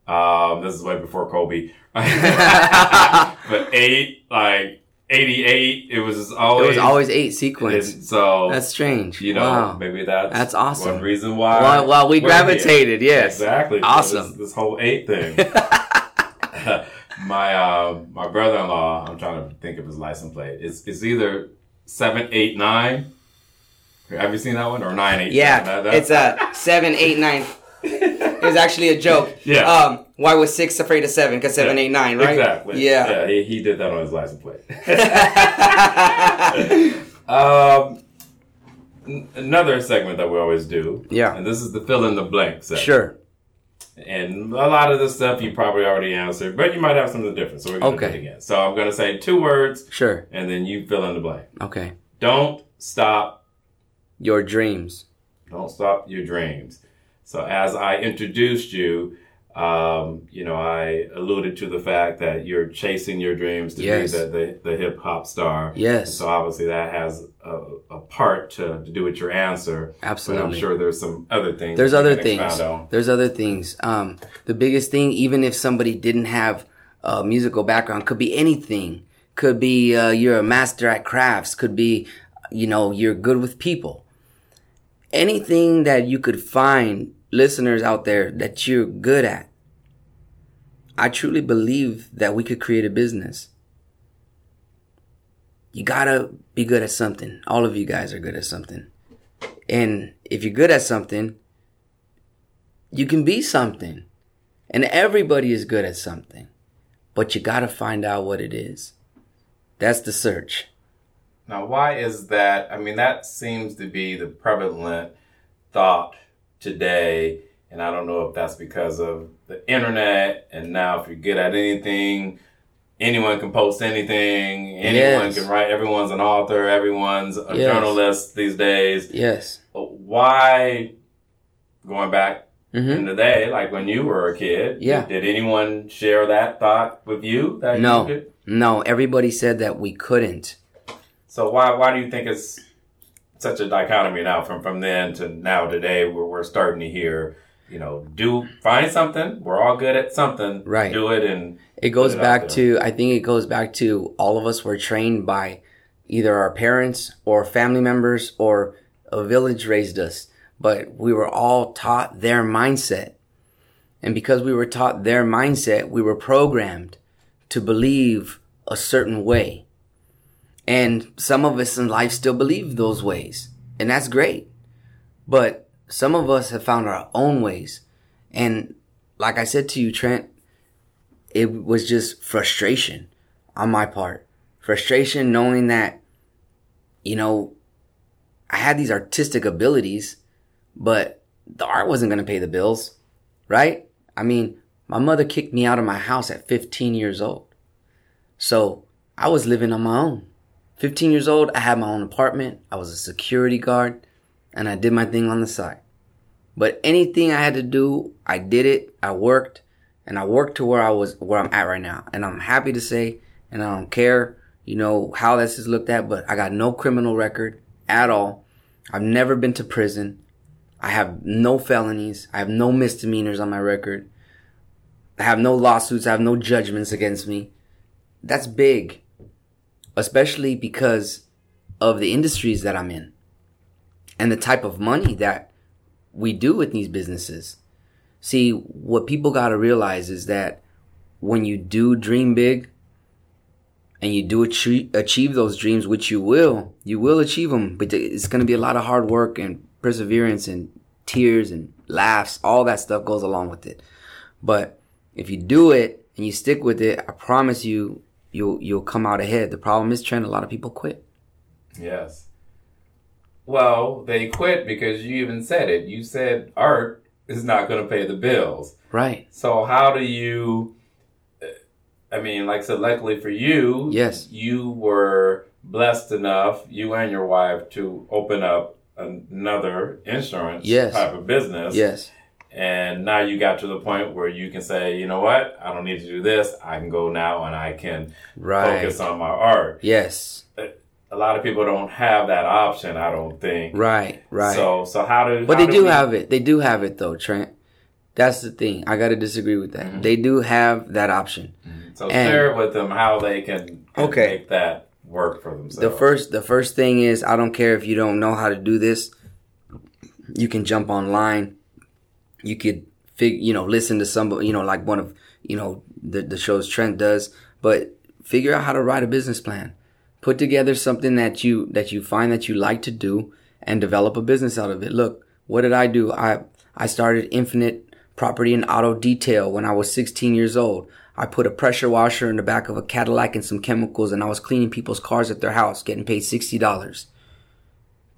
Um, this is way before Kobe, <laughs> but eight, like eighty-eight, it was it always. was always eight sequence. and so That's strange. you know wow. maybe that's That's awesome. One reason why. Well, well, we gravitated. Yes. Exactly. So Awesome. This, this whole eight thing. <laughs> <laughs> my uh, my brother in law. I'm trying to think of his license plate. It's it's either seven eight nine. Have you seen that one or nine eight? Yeah, That- that- it's a seven, eight, nine. It was actually a joke. <laughs> Yeah. Um, why was six afraid of seven? Because seven, Yeah, eight, nine, right? Exactly. Yeah. Yeah. He, he did that on his license plate. <laughs> <laughs> um, n- another segment that we always do. Yeah. And this is the fill in the blank segment. sure. And a lot of the stuff you probably already answered, but you might have something different. So we're going to Okay. do it again. So I'm going to say two words, Sure. and then you fill in the blank. Okay. Don't stop. Your dreams. Don't stop your dreams. So as I introduced you, um, you know, I alluded to the fact that you're chasing your dreams to Yes. be the, the, the hip hop star. Yes. So obviously that has a, a part to, to do with your answer. But I'm sure there's some other things. There's other things. There's other things. Um, the biggest thing, even if somebody didn't have a musical background, could be anything. Could be uh, you're a master at crafts. Could be, you know, you're good with people. Anything that you could find, listeners out there, that you're good at. I truly believe that we could create a business. You gotta be good at something. All of you guys are good at something. And if you're good at something, you can be something. And everybody is good at something. But you gotta find out what it is. That's the search. Now, why is that? I mean, that seems to be the prevalent thought today. And I don't know if that's because of the internet. And now, if you're good at anything, anyone can post anything. Anyone Yes. can write. Everyone's an author. Everyone's a Yes. journalist these days. Yes. Why, going back hmm in the day, like when you were a kid, Yeah. did anyone share that thought with you? That you No. could? No, everybody said that we couldn't. So why why do you think it's such a dichotomy now from from then to now today where we're starting to hear, you know, do find something. We're all good at something. Right. Do it and It goes it back to, I think it goes back to all of us were trained by either our parents or family members or a village raised us, but we were all taught their mindset. And because we were taught their mindset, we were programmed to believe a certain way. And some of us in life still believe those ways. And that's great. But some of us have found our own ways. And like I said to you, Trent, it was just frustration on my part. Frustration knowing that, you know, I had these artistic abilities, but the art wasn't going to pay the bills, right? I mean, my mother kicked me out of my house at 15 years old. So I was living on my own. 15 years old, I had my own apartment. I was a security guard and I did my thing on the side. But anything I had to do, I did it. I worked and I worked to where I was, where I'm at right now. And I'm happy to say, and I don't care, you know, how this is looked at, but I got no criminal record at all. I've never been to prison. I have no felonies. I have no misdemeanors on my record. I have no lawsuits. I have no judgments against me. That's big, especially because of the industries that I'm in and the type of money that we do with these businesses. See, what people got to realize is that when you do dream big and you do achieve, those dreams, which you will, you will achieve them, but it's going to be a lot of hard work and perseverance and tears and laughs. All that stuff goes along with it. But if you do it and you stick with it, I promise you, you'll, you'll come out ahead. The problem is, Trent, a lot of people quit. Yes. Well, they quit because you even said it. You said art is not going to pay the bills. Right. So how do you? I mean, like I said, luckily for you, Yes. you were blessed enough, you and your wife, to open up another insurance Yes. type of business. Yes. And now you got to the point where you can say, you know what, I don't need to do this. I can go now and I can Right. focus on my art. Yes. A lot of people don't have that option, I don't think. Right. Right. So, so how do? But how they do we- have it. They do have it though, Trent. That's the thing. I got to disagree with Mm-hmm. that. They do have that option. So and- share with them how they can, can Okay. make that work for themselves. The first, the first thing is, I don't care if you don't know how to do this. You can jump online. You could fig, you know, listen to somebody, you know, like one of, you know, the the shows Trent does. But figure out how to write a business plan. Put together something that you that you find that you like to do, and develop a business out of it. Look, what did I do? I I started Infinite Property and Auto Detail when I was 16 years old. I put a pressure washer in the back of a Cadillac and some chemicals, and I was cleaning people's cars at their house, getting paid sixty dollars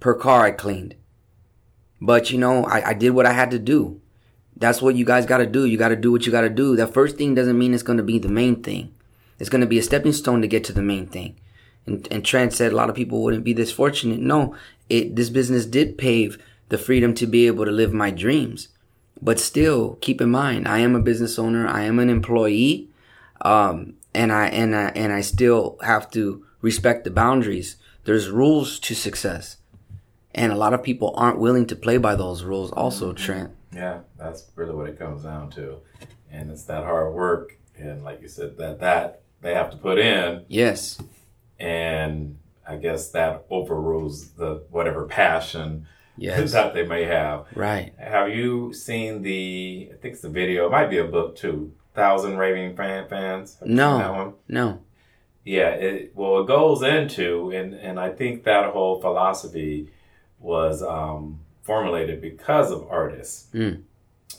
per car I cleaned. But you know, I, I did what I had to do. That's what you guys got to do. You got to do what you got to do. That first thing doesn't mean it's going to be the main thing. It's going to be a stepping stone to get to the main thing. And, and Trent said a lot of people wouldn't be this fortunate. No, it, this business did pave the freedom to be able to live my dreams. But still, keep in mind, I am a business owner. I am an employee. Um, and I, and I, and I still have to respect the boundaries. There's rules to success. And a lot of people aren't willing to play by those rules also, Trent. Yeah, that's really what it comes down to. And it's that hard work and like you said, that that they have to put in Yes. and I guess that overrules the whatever passion Yes. <laughs> that they may have. Right. Have you seen the I think it's the video, it might be a book too. Thousand Raving Fan Fans. Have No. that one? No. Yeah, it, well, it goes into, and, and I think that whole philosophy was um, formulated because of artists. Mm.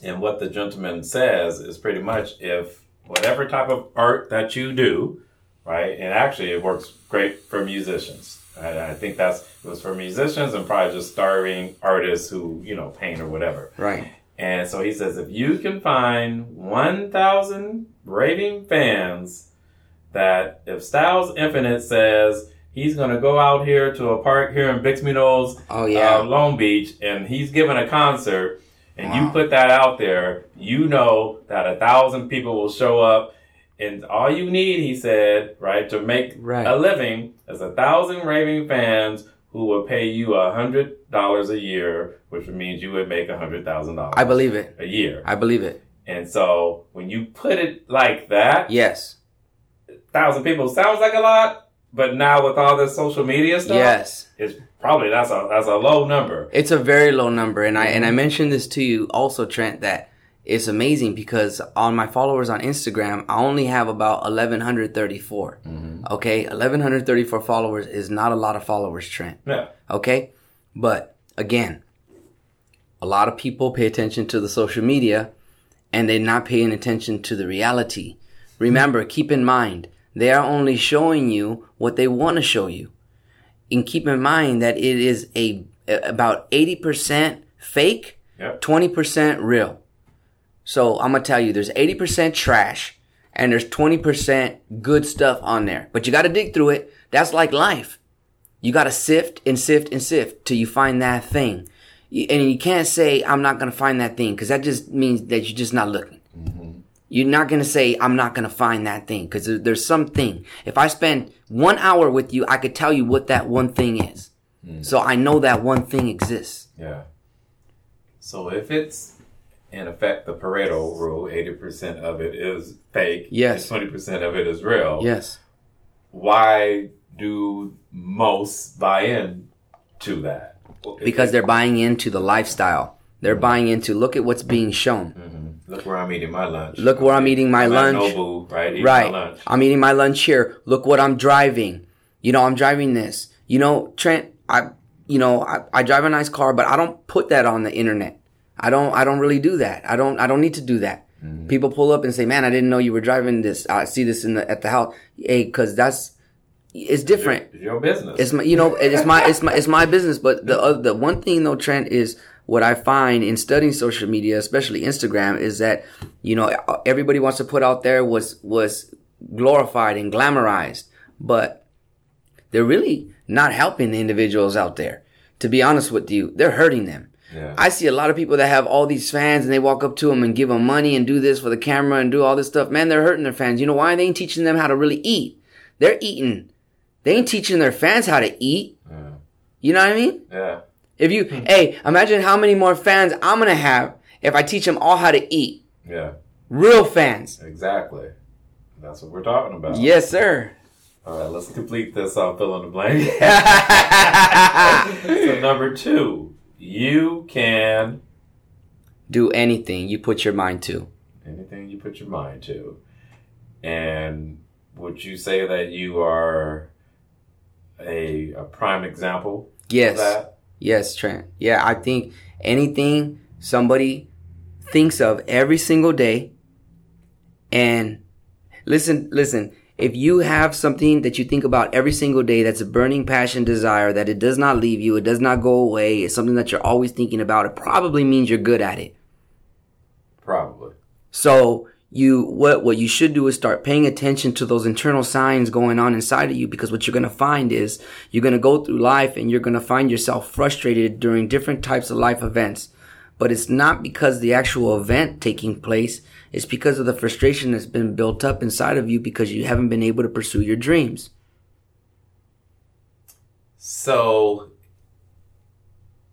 And what the gentleman says is pretty much if whatever type of art that you do, right, and actually it works great for musicians. I, I think that's it was for musicians and probably just starving artists who you know paint or whatever. Right. And so he says, if you can find 1,000 raving fans that if Styles Infinite says he's going to go out here to a park here in Bixby Knolls, Oh, yeah. uh, Long Beach, and he's giving a concert, and you put that out there, you know that a thousand people will show up. And all you need, he said, right, to make Right. a living is a thousand raving fans who will pay you a hundred dollars a year, which means you would make a hundred thousand dollars I believe it. a year. I believe it. And so when you put it like that, Yes. thousand people sounds like a lot, but now with all this social media stuff, Yes. it's probably that's a that's a low number. It's a very low number, and I mm-hmm. and I mentioned this to you also, Trent. That it's amazing because on my followers on Instagram, I only have about eleven hundred thirty four. Mm-hmm. Okay, eleven hundred thirty four followers is not a lot of followers, Trent. Yeah. Okay, but again, a lot of people pay attention to the social media, and they're not paying attention to the reality. Remember, keep in mind they are only showing you what they want to show you and keep in mind that it is a about 80% fake, Yep. 20% real. So I'm gonna tell you, there's 80% trash and there's 20% good stuff on there. But you gotta dig through it. That's like life. You gotta sift and sift and sift till you find that thing. And you can't say, I'm not gonna find that thing, because that just means that you're just not looking. You're not gonna say, I'm not gonna find that thing, because there, there's something. If I spend one hour with you, I could tell you what that one thing is. Mm. So I know that one thing exists. Yeah. So if it's in effect the Pareto rule, eighty percent of it is fake. Yes. Twenty percent of it is real. Yes. Why do most buy in to that? Because they're buying into the lifestyle. They're mm. buying into, look at what's being shown. Mm-hmm. Look where I'm eating my lunch. Look where I'm eating my I'm at lunch. Right? Eating Right. My lunch. I'm eating my lunch here. Look what I'm driving. You know, I'm driving this. You know, Trent, I, you know, I, I drive a nice car, but I don't put that on the internet. I don't, I don't really do that. I don't, I don't need to do that. Mm-hmm. People pull up and say, man, I didn't know you were driving this. I see this in the, at the house. Hey, cause that's, it's different. It's your business. It's my, you know, it's my, it's my, it's my business. But the other, the one thing though, Trent, is what I find in studying social media, especially Instagram, is that you know everybody wants to put out there was was glorified and glamorized, but they're really not helping the individuals out there. To be honest with you, they're hurting them. Yeah. I see a lot of people that have all these fans and they walk up to them and give them money and do this for the camera and do all this stuff. Man, they're hurting their fans. You know why? They ain't teaching them how to really eat. They're eating. They ain't teaching their fans how to eat. Yeah. You know what I mean? yeah. If you, hmm. hey, imagine how many more fans I'm gonna have if I teach them all how to eat. Yeah. Real fans. Exactly. That's what we're talking about. Yes, sir. All right, let's complete this I'll fill in the blank. <laughs> so number two, you can Do anything you put your mind to. anything you put your mind to. And would you say that you are a, a prime example of Yes. Yes, Trent. Yeah, I think anything somebody thinks of every single day and listen, listen, if you have something that you think about every single day that's a burning passion desire that it does not leave you, it does not go away, it's something that you're always thinking about, it probably means you're good at it. Probably. So you what what you should do is start paying attention to those internal signs going on inside of you because what you're going to find is you're going to go through life and you're going to find yourself frustrated during different types of life events. But it's not because the actual event taking place, it's because of the frustration that's been built up inside of you because you haven't been able to pursue your dreams. So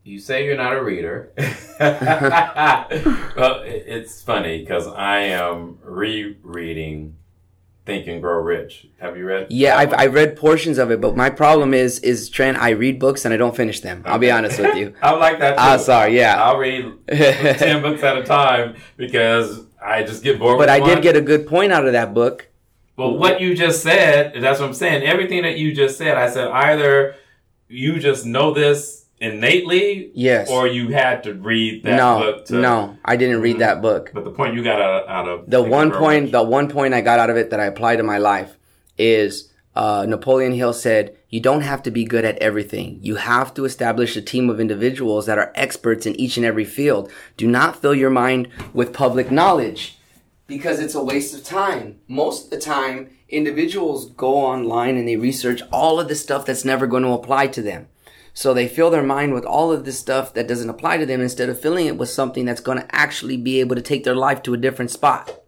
you say you're not a reader. <laughs> well, it's funny because I am rereading Think and Grow Rich. Have you read? Yeah, I've, one? I read portions of it, but my problem is, is Trent, I read books and I don't finish them. I'll be honest with you. <laughs> I like that. Too. Ah, sorry, yeah. I'll read <laughs> ten books at a time because I just get bored. But I did get a good point out of that book. But what you just said, that's what I'm saying. Everything that you just said, I said either you just know this innately, Yes. or you had to read that no, book. To, no, I didn't read that book. But the point you got out, out of The one point, the one point I got out of it that I apply to my life is uh, Napoleon Hill said, "You don't have to be good at everything. You have to establish a team of individuals that are experts in each and every field. Do not fill your mind with public knowledge." Because it's a waste of time. Most of the time, individuals go online and they research all of the stuff that's never going to apply to them. So they fill their mind with all of this stuff that doesn't apply to them instead of filling it with something that's going to actually be able to take their life to a different spot.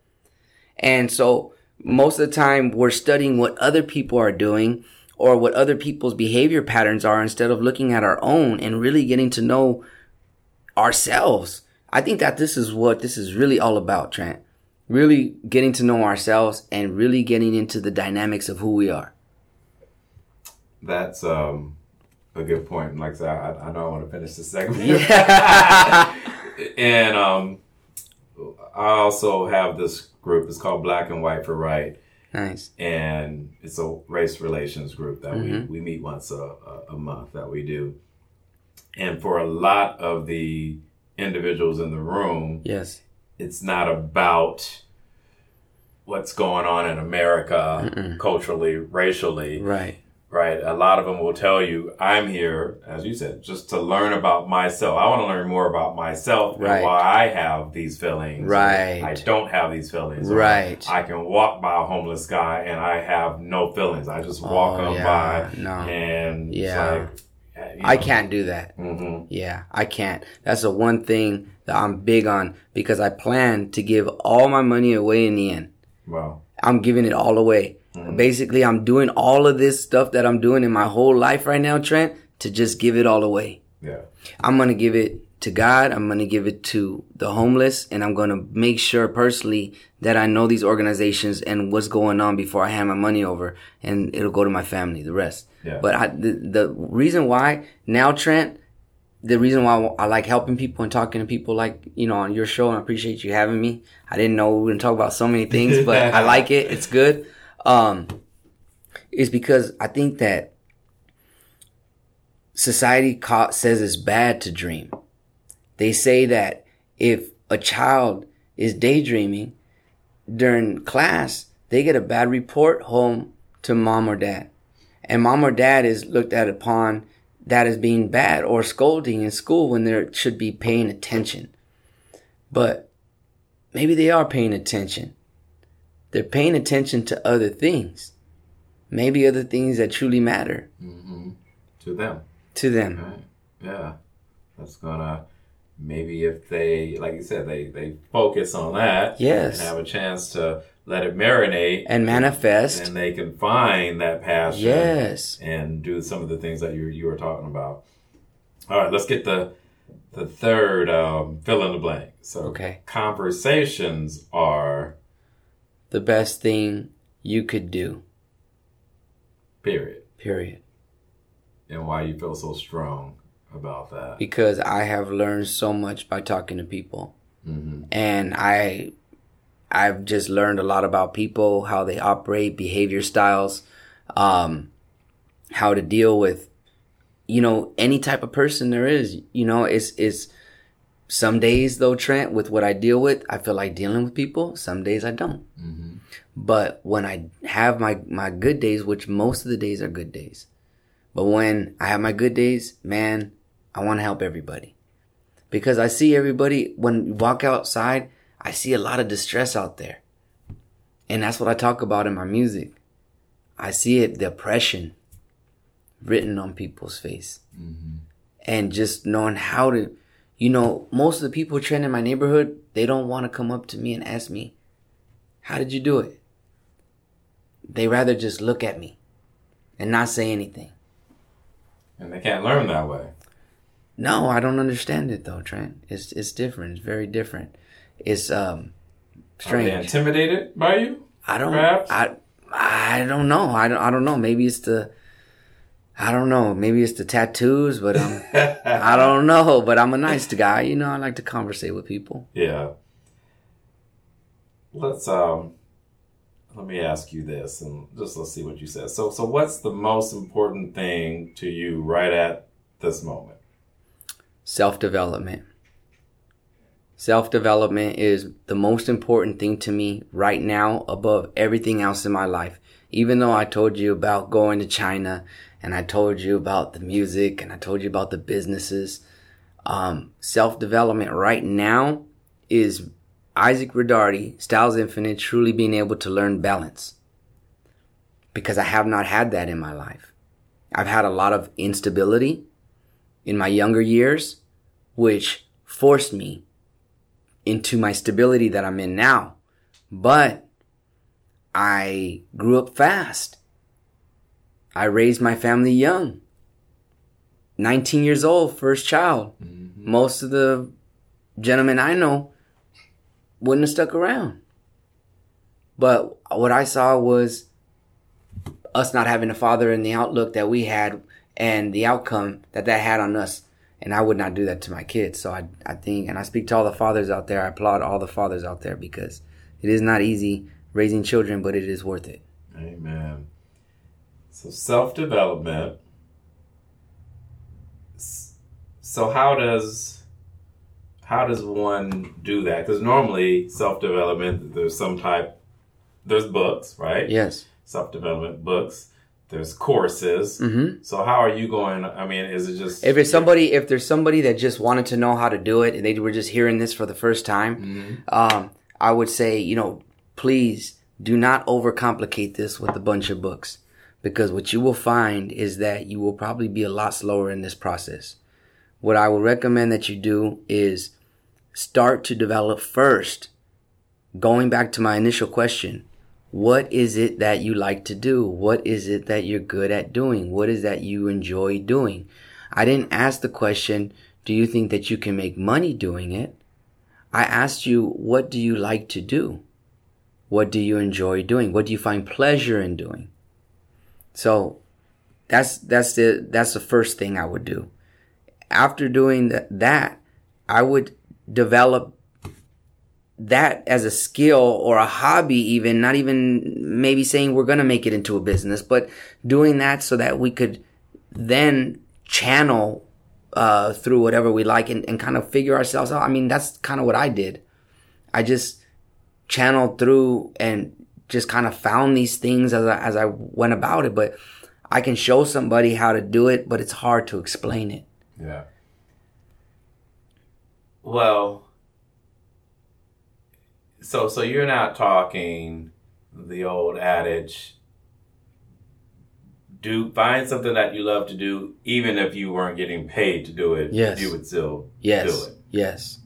And so most of the time we're studying what other people are doing or what other people's behavior patterns are instead of looking at our own and really getting to know ourselves. I think that this is what this is really all about, Trent. Really getting to know ourselves and really getting into the dynamics of who we are. That's um, a good point. And Like I said, I, I know I want to finish the segment. <laughs> and um, I also have this group. It's called Black and White for Right. Nice. and it's a race relations group that we, we meet once a, a, a month that we do. And for a lot of the individuals in the room, Yes. it's not about what's going on in America culturally, racially, Right. Right? A lot of them will tell you, I'm here, as you said, just to learn about myself. I want to learn more about myself Right. and why I have these feelings. Right. I don't have these feelings. Right. I can walk by a homeless guy and I have no feelings. I just walk Oh, on yeah. by No. and it's Yeah. like, you I can't do that. mhm. Yeah, I can't. That's the one thing that I'm big on because I plan to give all my money away in the end. Well, I'm giving it all away. Mm-hmm. Basically, I'm doing all of this stuff that I'm doing in my whole life right now, Trent, to just give it all away. yeah. I'm going to give it to God. I'm going to give it to the homeless and I'm going to make sure personally that I know these organizations and what's going on before I hand my money over and it'll go to my family, the rest. Yeah. But I, the, the reason why now, Trent, the reason why I like helping people and talking to people like, you know, on your show, and I appreciate you having me. I didn't know we were going to talk about so many things, but I <laughs> like it. It's good. Um, is because I think that society ca- says it's bad to dream. They say that if a child is daydreaming during class, they get a bad report home to mom or dad. And mom or dad is looked at upon that as being bad or scolding in school when they should be paying attention. But maybe they are paying attention. They're paying attention to other things. Maybe other things that truly matter mm-hmm. To them. to them. Right. Yeah. That's gonna maybe if they like you said, they they focus on that. Yes. And have a chance to let it marinate And manifest. and they can find that passion Yes. and do some of the things that you you were talking about. All right, let's get the the third um, fill in the blank. So Okay. conversations are the best thing you could do. period. Period. And why you feel so strong about that. Because I have learned so much by talking to people. hmm And I I've just learned a lot about people, how they operate, behavior styles, um, how to deal with you know, any type of person there is. You know, it's it's some days though, Trent, with what I deal with, I feel like dealing with people. Some days I don't. hmm But when I have my, my good days, which most of the days are good days, but when I have my good days, man, I want to help everybody because I see everybody when you walk outside, I see a lot of distress out there. And that's what I talk about in my music. I see it, the oppression written on people's face mm-hmm. and just knowing how to, you know, most of the people Trent in my neighborhood, they don't want to come up to me and ask me, how did you do it? They rather just look at me and not say anything. And they can't learn that way. No, I don't understand it though, Trent. It's it's different. It's very different. It's um Are they intimidated by you? I don't perhaps? I I don't know. I don't I don't know. Maybe it's the I don't know. Maybe it's the tattoos, but um, <laughs> I don't know. But I'm a nice guy. You know, I like to conversate with people. Yeah. Let's um let me ask you this and just let's see what you said. So so what's the most important thing to you right at this moment? Self development. Self development is the most important thing to me right now above everything else in my life. Even though I told you about going to China and I told you about the music and I told you about the businesses, um, self development right now is Isaac Ridardi, Styles Infinite, truly being able to learn balance. Because I have not had that in my life. I've had a lot of instability in my younger years, which forced me into my stability that I'm in now. But I grew up fast. I raised my family young. 19 years old, first child. Mm-hmm. Most of the gentlemen I know wouldn't have stuck around. But what I saw was us not having a father and the outlook that we had and the outcome that that had on us. And I would not do that to my kids. So I, I think, and I speak to all the fathers out there. I applaud all the fathers out there because it is not easy raising children, but it is worth it. Amen. So self development. So how does how does one do that? Because normally self development, there's some type, there's books, right? Yes. Self development books. There's courses. Mhm. So how are you going? I mean, is it just If it's somebody, if there's somebody that just wanted to know how to do it and they were just hearing this for the first time, um, I would say, you know, please do not overcomplicate this with a bunch of books because what you will find is that you will probably be a lot slower in this process. What I would recommend that you do is start to develop first. Going back to my initial question, what is it that you like to do? What is it that you're good at doing? What is that you enjoy doing? I didn't ask the question, do you think that you can make money doing it? I asked you, what do you like to do? What do you enjoy doing? What do you find pleasure in doing? So that's, that's the, that's the first thing I would do. After doing that, I would develop that as a skill or a hobby even not even maybe saying we're going to make it into a business but doing that so that we could then channel uh, through whatever we like and, and kind of figure ourselves out. I mean that's kind of what i did. I just channeled through and just kind of found these things as I, as I went about it. But i can show somebody how to do it but it's hard to explain it. Yeah. Well, so so you're not talking the old adage. Do find something that you love to do, even if you weren't getting paid to do it. Yes. you would still yes do it, yes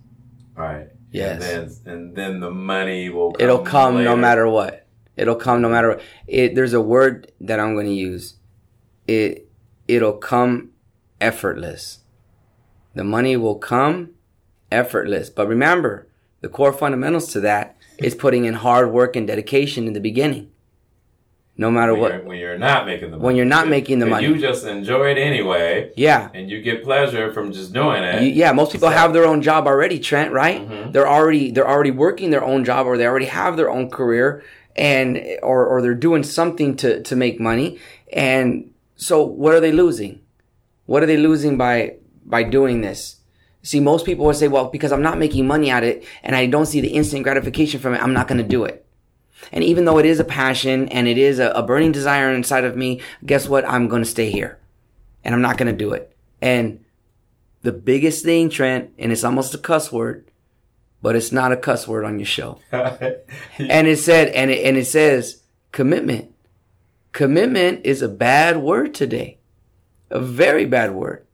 right? Yes. and then and then the money will. Come It'll come no matter what. It'll come no matter what. It, there's a word that I'm going to use. It, it'll come effortless. The money will come effortless. But remember, the core fundamentals to that is putting in hard work and dedication in the beginning. No matter when what. you're, when you're not making the money. When you're not making the money. you just enjoy it anyway, Yeah. and you get pleasure from just doing it. You- yeah, most people So- have their own job already, Trent, right? Mhm. They're already they're already working their own job or they already have their own career and or or they're doing something to to make money. And so what are they losing? What are they losing by by doing this? See, most people would say, well, because I'm not making money at it and I don't see the instant gratification from it, I'm not going to do it. And even though it is a passion and it is a, a burning desire inside of me, guess what? I'm going to stay here and I'm not going to do it. And the biggest thing, Trent, and it's almost a cuss word, but it's not a cuss word on your show. <laughs> And it said, and it, and it says commitment. Commitment is a bad word today. A very bad word.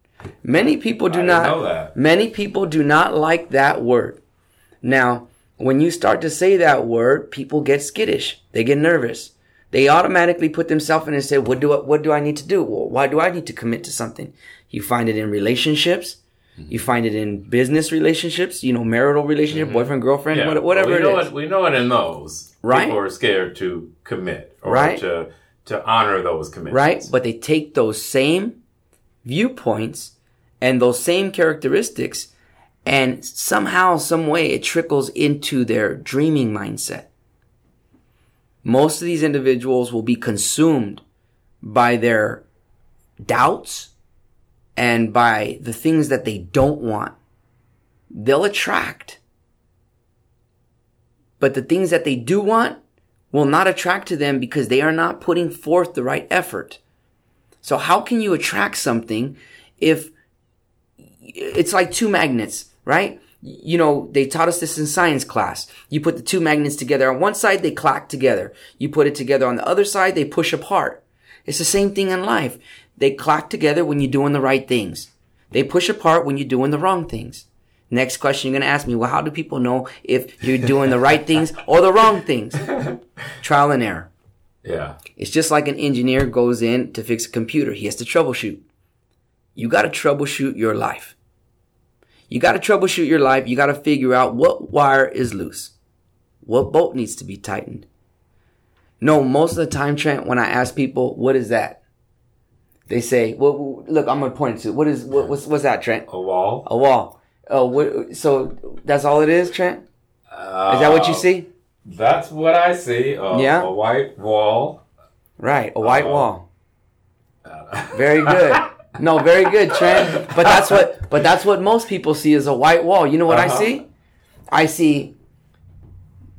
Many people do I didn't know that. many people do not like that word. Now, when you start to say that word, people get skittish. They get nervous. They automatically put themselves in and say, what do I, what do I need to do? Well, why do I need to commit to something? You find it in relationships. Mm-hmm. You find it in business relationships, you know, marital relationship, mm-hmm. boyfriend, girlfriend, Yeah. what- whatever we it know is. It, we know it in those. Right. People are scared to commit or Right. to to honor those commitments. right? But they take those same viewpoints and those same characteristics and somehow, some way it trickles into their dreaming mindset. Most of these individuals will be consumed by their doubts and by the things that they don't want. They'll attract. But the things that they do want will not attract to them because they are not putting forth the right effort. So how can you attract something if it's like two magnets, right? You know, they taught us this in science class. You put the two magnets together on one side, they clack together. You put it together on the other side, they push apart. It's the same thing in life. They clack together when you're doing the right things. They push apart when you're doing the wrong things. Next question you're going to ask me, well, how do people know if you're doing the right things or the wrong things? Trial and error. Yeah. It's just like an engineer goes in to fix a computer. He has to troubleshoot. You got to troubleshoot your life. You got to troubleshoot your life. You got to figure out what wire is loose. What bolt needs to be tightened. No, most of the time, Trent, when I ask people, what is that? They say, well, look, I'm going to point to, what is, what, what's, what's that, Trent? A wall. A wall. Oh, what, so that's all it is, Trent? Is that what you Uh, see? That's what I see. A, Yeah. A white wall. Right, a white Uh-oh. wall. <laughs> Very good. No, very good, Trent. But that's what but that's what most people see is a white wall. You know what I Uh-huh. see? I see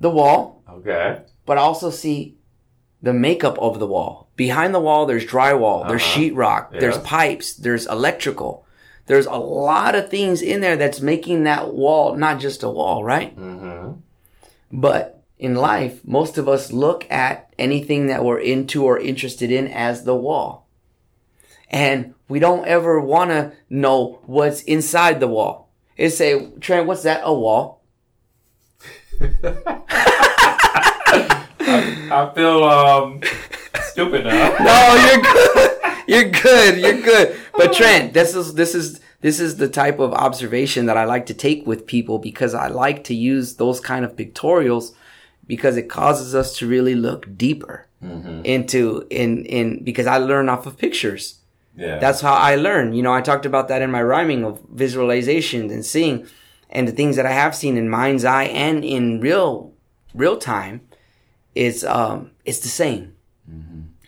the wall, Okay. but I also see the makeup of the wall. behind the wall there's drywall there's Uh-huh. sheetrock there's pipes there's electrical there's a lot of things in there that's making that wall not just a wall right Mm-hmm. but in life most of us look at anything that we're into or interested in as the wall and we don't ever want to know what's inside the wall it say trent what's that a wall <laughs> I feel um stupid now. <laughs> No, you're good. You're good. You're good. But Trent, this is this is this is the type of observation that I like to take with people because I like to use those kind of pictorials because it causes us to really look deeper into in in because I learn off of pictures. Yeah. That's how I learn. You know, I talked about that in my rhyming of visualizations and seeing and the things that I have seen in mind's eye and in real real time. is um it's the same.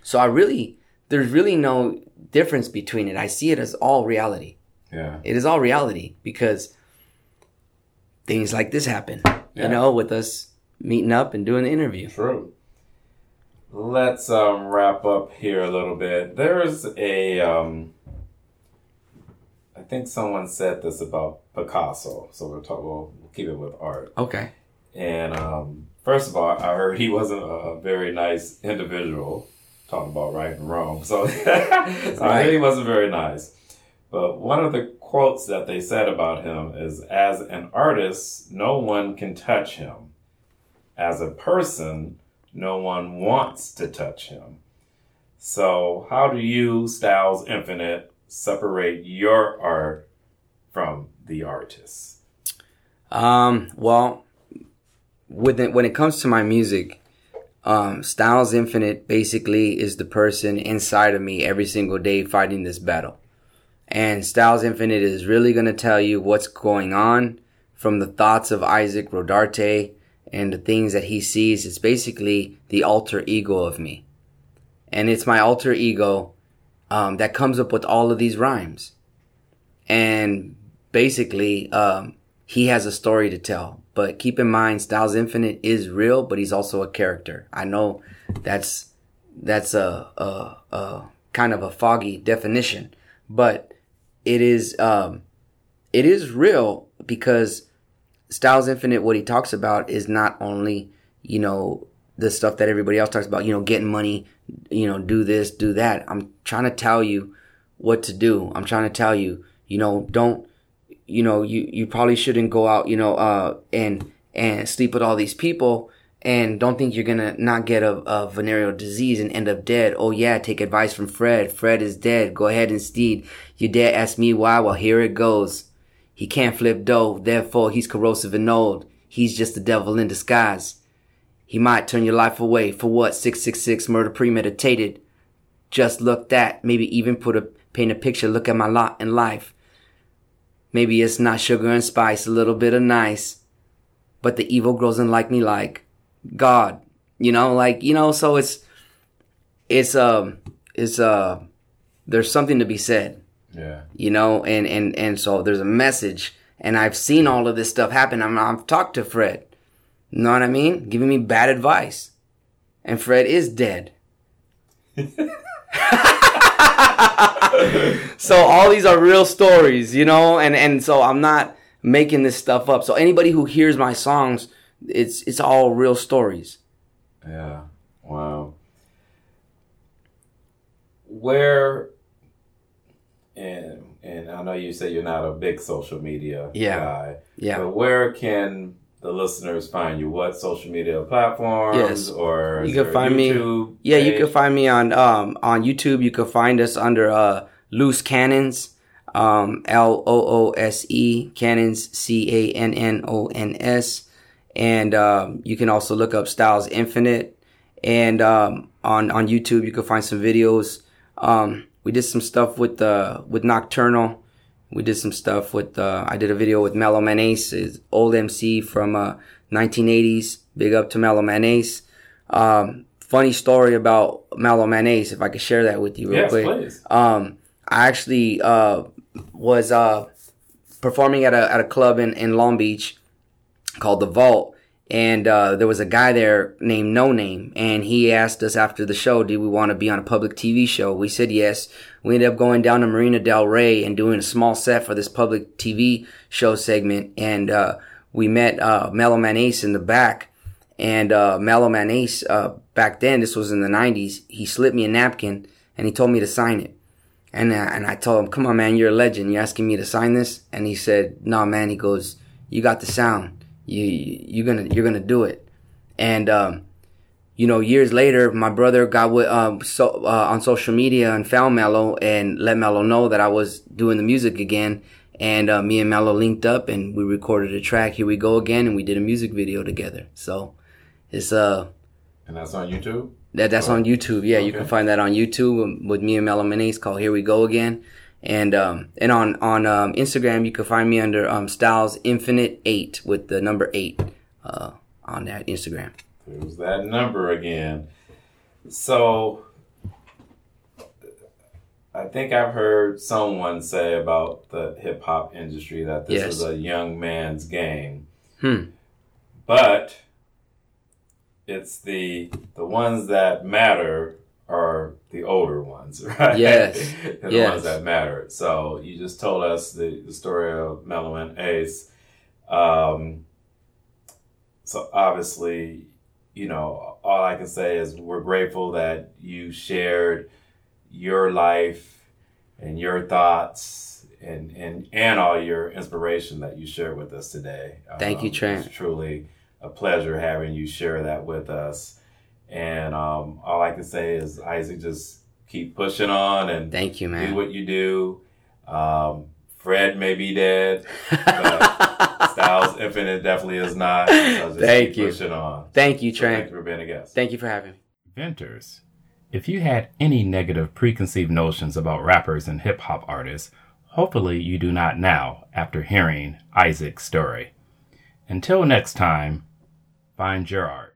So I really there's really no difference between it. I see it as all reality. yeah. It is all reality because things like this happen. Yeah. You know, with us meeting up and doing the interview. True. Let's um, wrap up here a little bit. There's a, um, I think someone said this about Picasso, so we'll talk. We'll keep it with art. Okay. And um, first of all, I heard he wasn't a very nice individual. Talking about right and wrong, so, so <laughs> I Right. heard he wasn't very nice. But one of the quotes that they said about him is, "As an artist, no one can touch him. As a person, no one wants to touch him." So, how do you, Styles Infinite, separate your art from the artist? Um, well, when it comes to my music, um, Styles Infinite basically is the person inside of me every single day fighting this battle. And Styles Infinite is really going to tell you what's going on from the thoughts of Isaac Rodarte and the things that he sees. It's basically the alter ego of me. And it's my alter ego um, that comes up with all of these rhymes. And basically, um, he has a story to tell. But keep in mind, Styles Infinite is real, but he's also a character. I know that's that's a, a, a kind of a foggy definition, but it is um, it is real because Styles Infinite. What he talks about is not only you know the stuff that everybody else talks about. You know, getting money. You know, do this, do that. I'm trying to tell you what to do. I'm trying to tell you. You know, don't you know, you, you probably shouldn't go out, you know, uh, and, and sleep with all these people and don't think you're gonna not get a, a venereal disease and end up dead. Oh yeah, take advice from Fred. Fred is dead. Go ahead instead. You dare ask me why? Well, here it goes. He can't flip dough, therefore he's corrosive and old. He's just the devil in disguise. He might turn your life away for what? 666 murder premeditated. Just look that. Maybe even put a, paint a picture. Look at my lot in life. Maybe it's not sugar and spice, a little bit of nice, but the evil grows in like me like God, you know, like, you know, so it's, it's, um, it's, uh, there's something to be said, Yeah. you know, and, and, and so there's a message and I've seen all of this stuff happen. I'm, I've talked to Fred, you know what I mean? Giving me bad advice and Fred is dead. <laughs> so all these are real stories, you know, and and so I'm not making this stuff up. So anybody who hears my songs, it's it's all real stories. Yeah. Wow. Where and and I know you say you're not a big social media Yeah. guy. Yeah. But where can the listeners find you? What social media platforms Yes. or You can find me- YouTube Yeah, you can find me on um on YouTube. You can find us under uh Loose Cannons, um L O O S E Cannons C A N N O N S, and um, you can also look up Styles Infinite. And um, on on YouTube, you can find some videos. Um, we did some stuff with uh, with Nocturnal. We did some stuff with. Uh, I did a video with Mellow Man Ace, his old MC from uh, 1980s. Big up to Mellow Man Ace. Um, funny story about Mellow Man Ace, if I could share that with you real Yes, quick. please. Um, I actually uh, was uh, performing at a at a club in, in Long Beach called the Vault, and uh, there was a guy there named No Name, and he asked us after the show, "Did we want to be on a public TV show?" We said yes. We ended up going down to Marina Del Rey and doing a small set for this public TV show segment, and uh, we met uh, Mellow Man Ace in the back. And uh, Mellow Man Ace, uh, back then, this was in the '90s. He slipped me a napkin and he told me to sign it. And uh, and I told him, "Come on, man, you're a legend. You're asking me to sign this?" And he said, "No, man." He goes, "You got the sound." You you're gonna you're gonna do it. And um, you know years later my brother got with um, so uh, on social media and found mello and let mello know that i was doing the music again. And uh, me and mello linked up and we recorded a track here we go again and we did a music video together. So it's uh and that's on youtube? that that's on youtube. Yeah okay. you can find that on youtube with me and Mellow Man Ace called here we go again and um, and on on um, Instagram, you can find me under um, Styles Infinite Eight with the number eight uh, on that Instagram. There's that number again. So I think I've heard someone say about the hip hop industry that this yes. is a young man's game. Hmm. But it's the the ones that matter are the older ones, <laughs> right? Yes. <laughs> the yes. ones that matter. So you just told us the, the story of Mellow Man Ace. Um, so obviously, you know, all I can say is we're grateful that you shared your life and your thoughts and and and all your inspiration that you shared with us today. Thank um, you, Trent. It's truly a pleasure having you share that with us. And um, all I can say is, Isaac, just keep pushing on and thank you, man. Do what you do. Um, Fred may be dead, <laughs> but Styles Infinite definitely is not. So thank you. Pushing on. Thank you, Trent. So thank you for being a guest. Thank you for having me. Venters. If you had any negative preconceived notions about rappers and hip hop artists, hopefully you do not now after hearing Isaac's story. Until next time, find your art.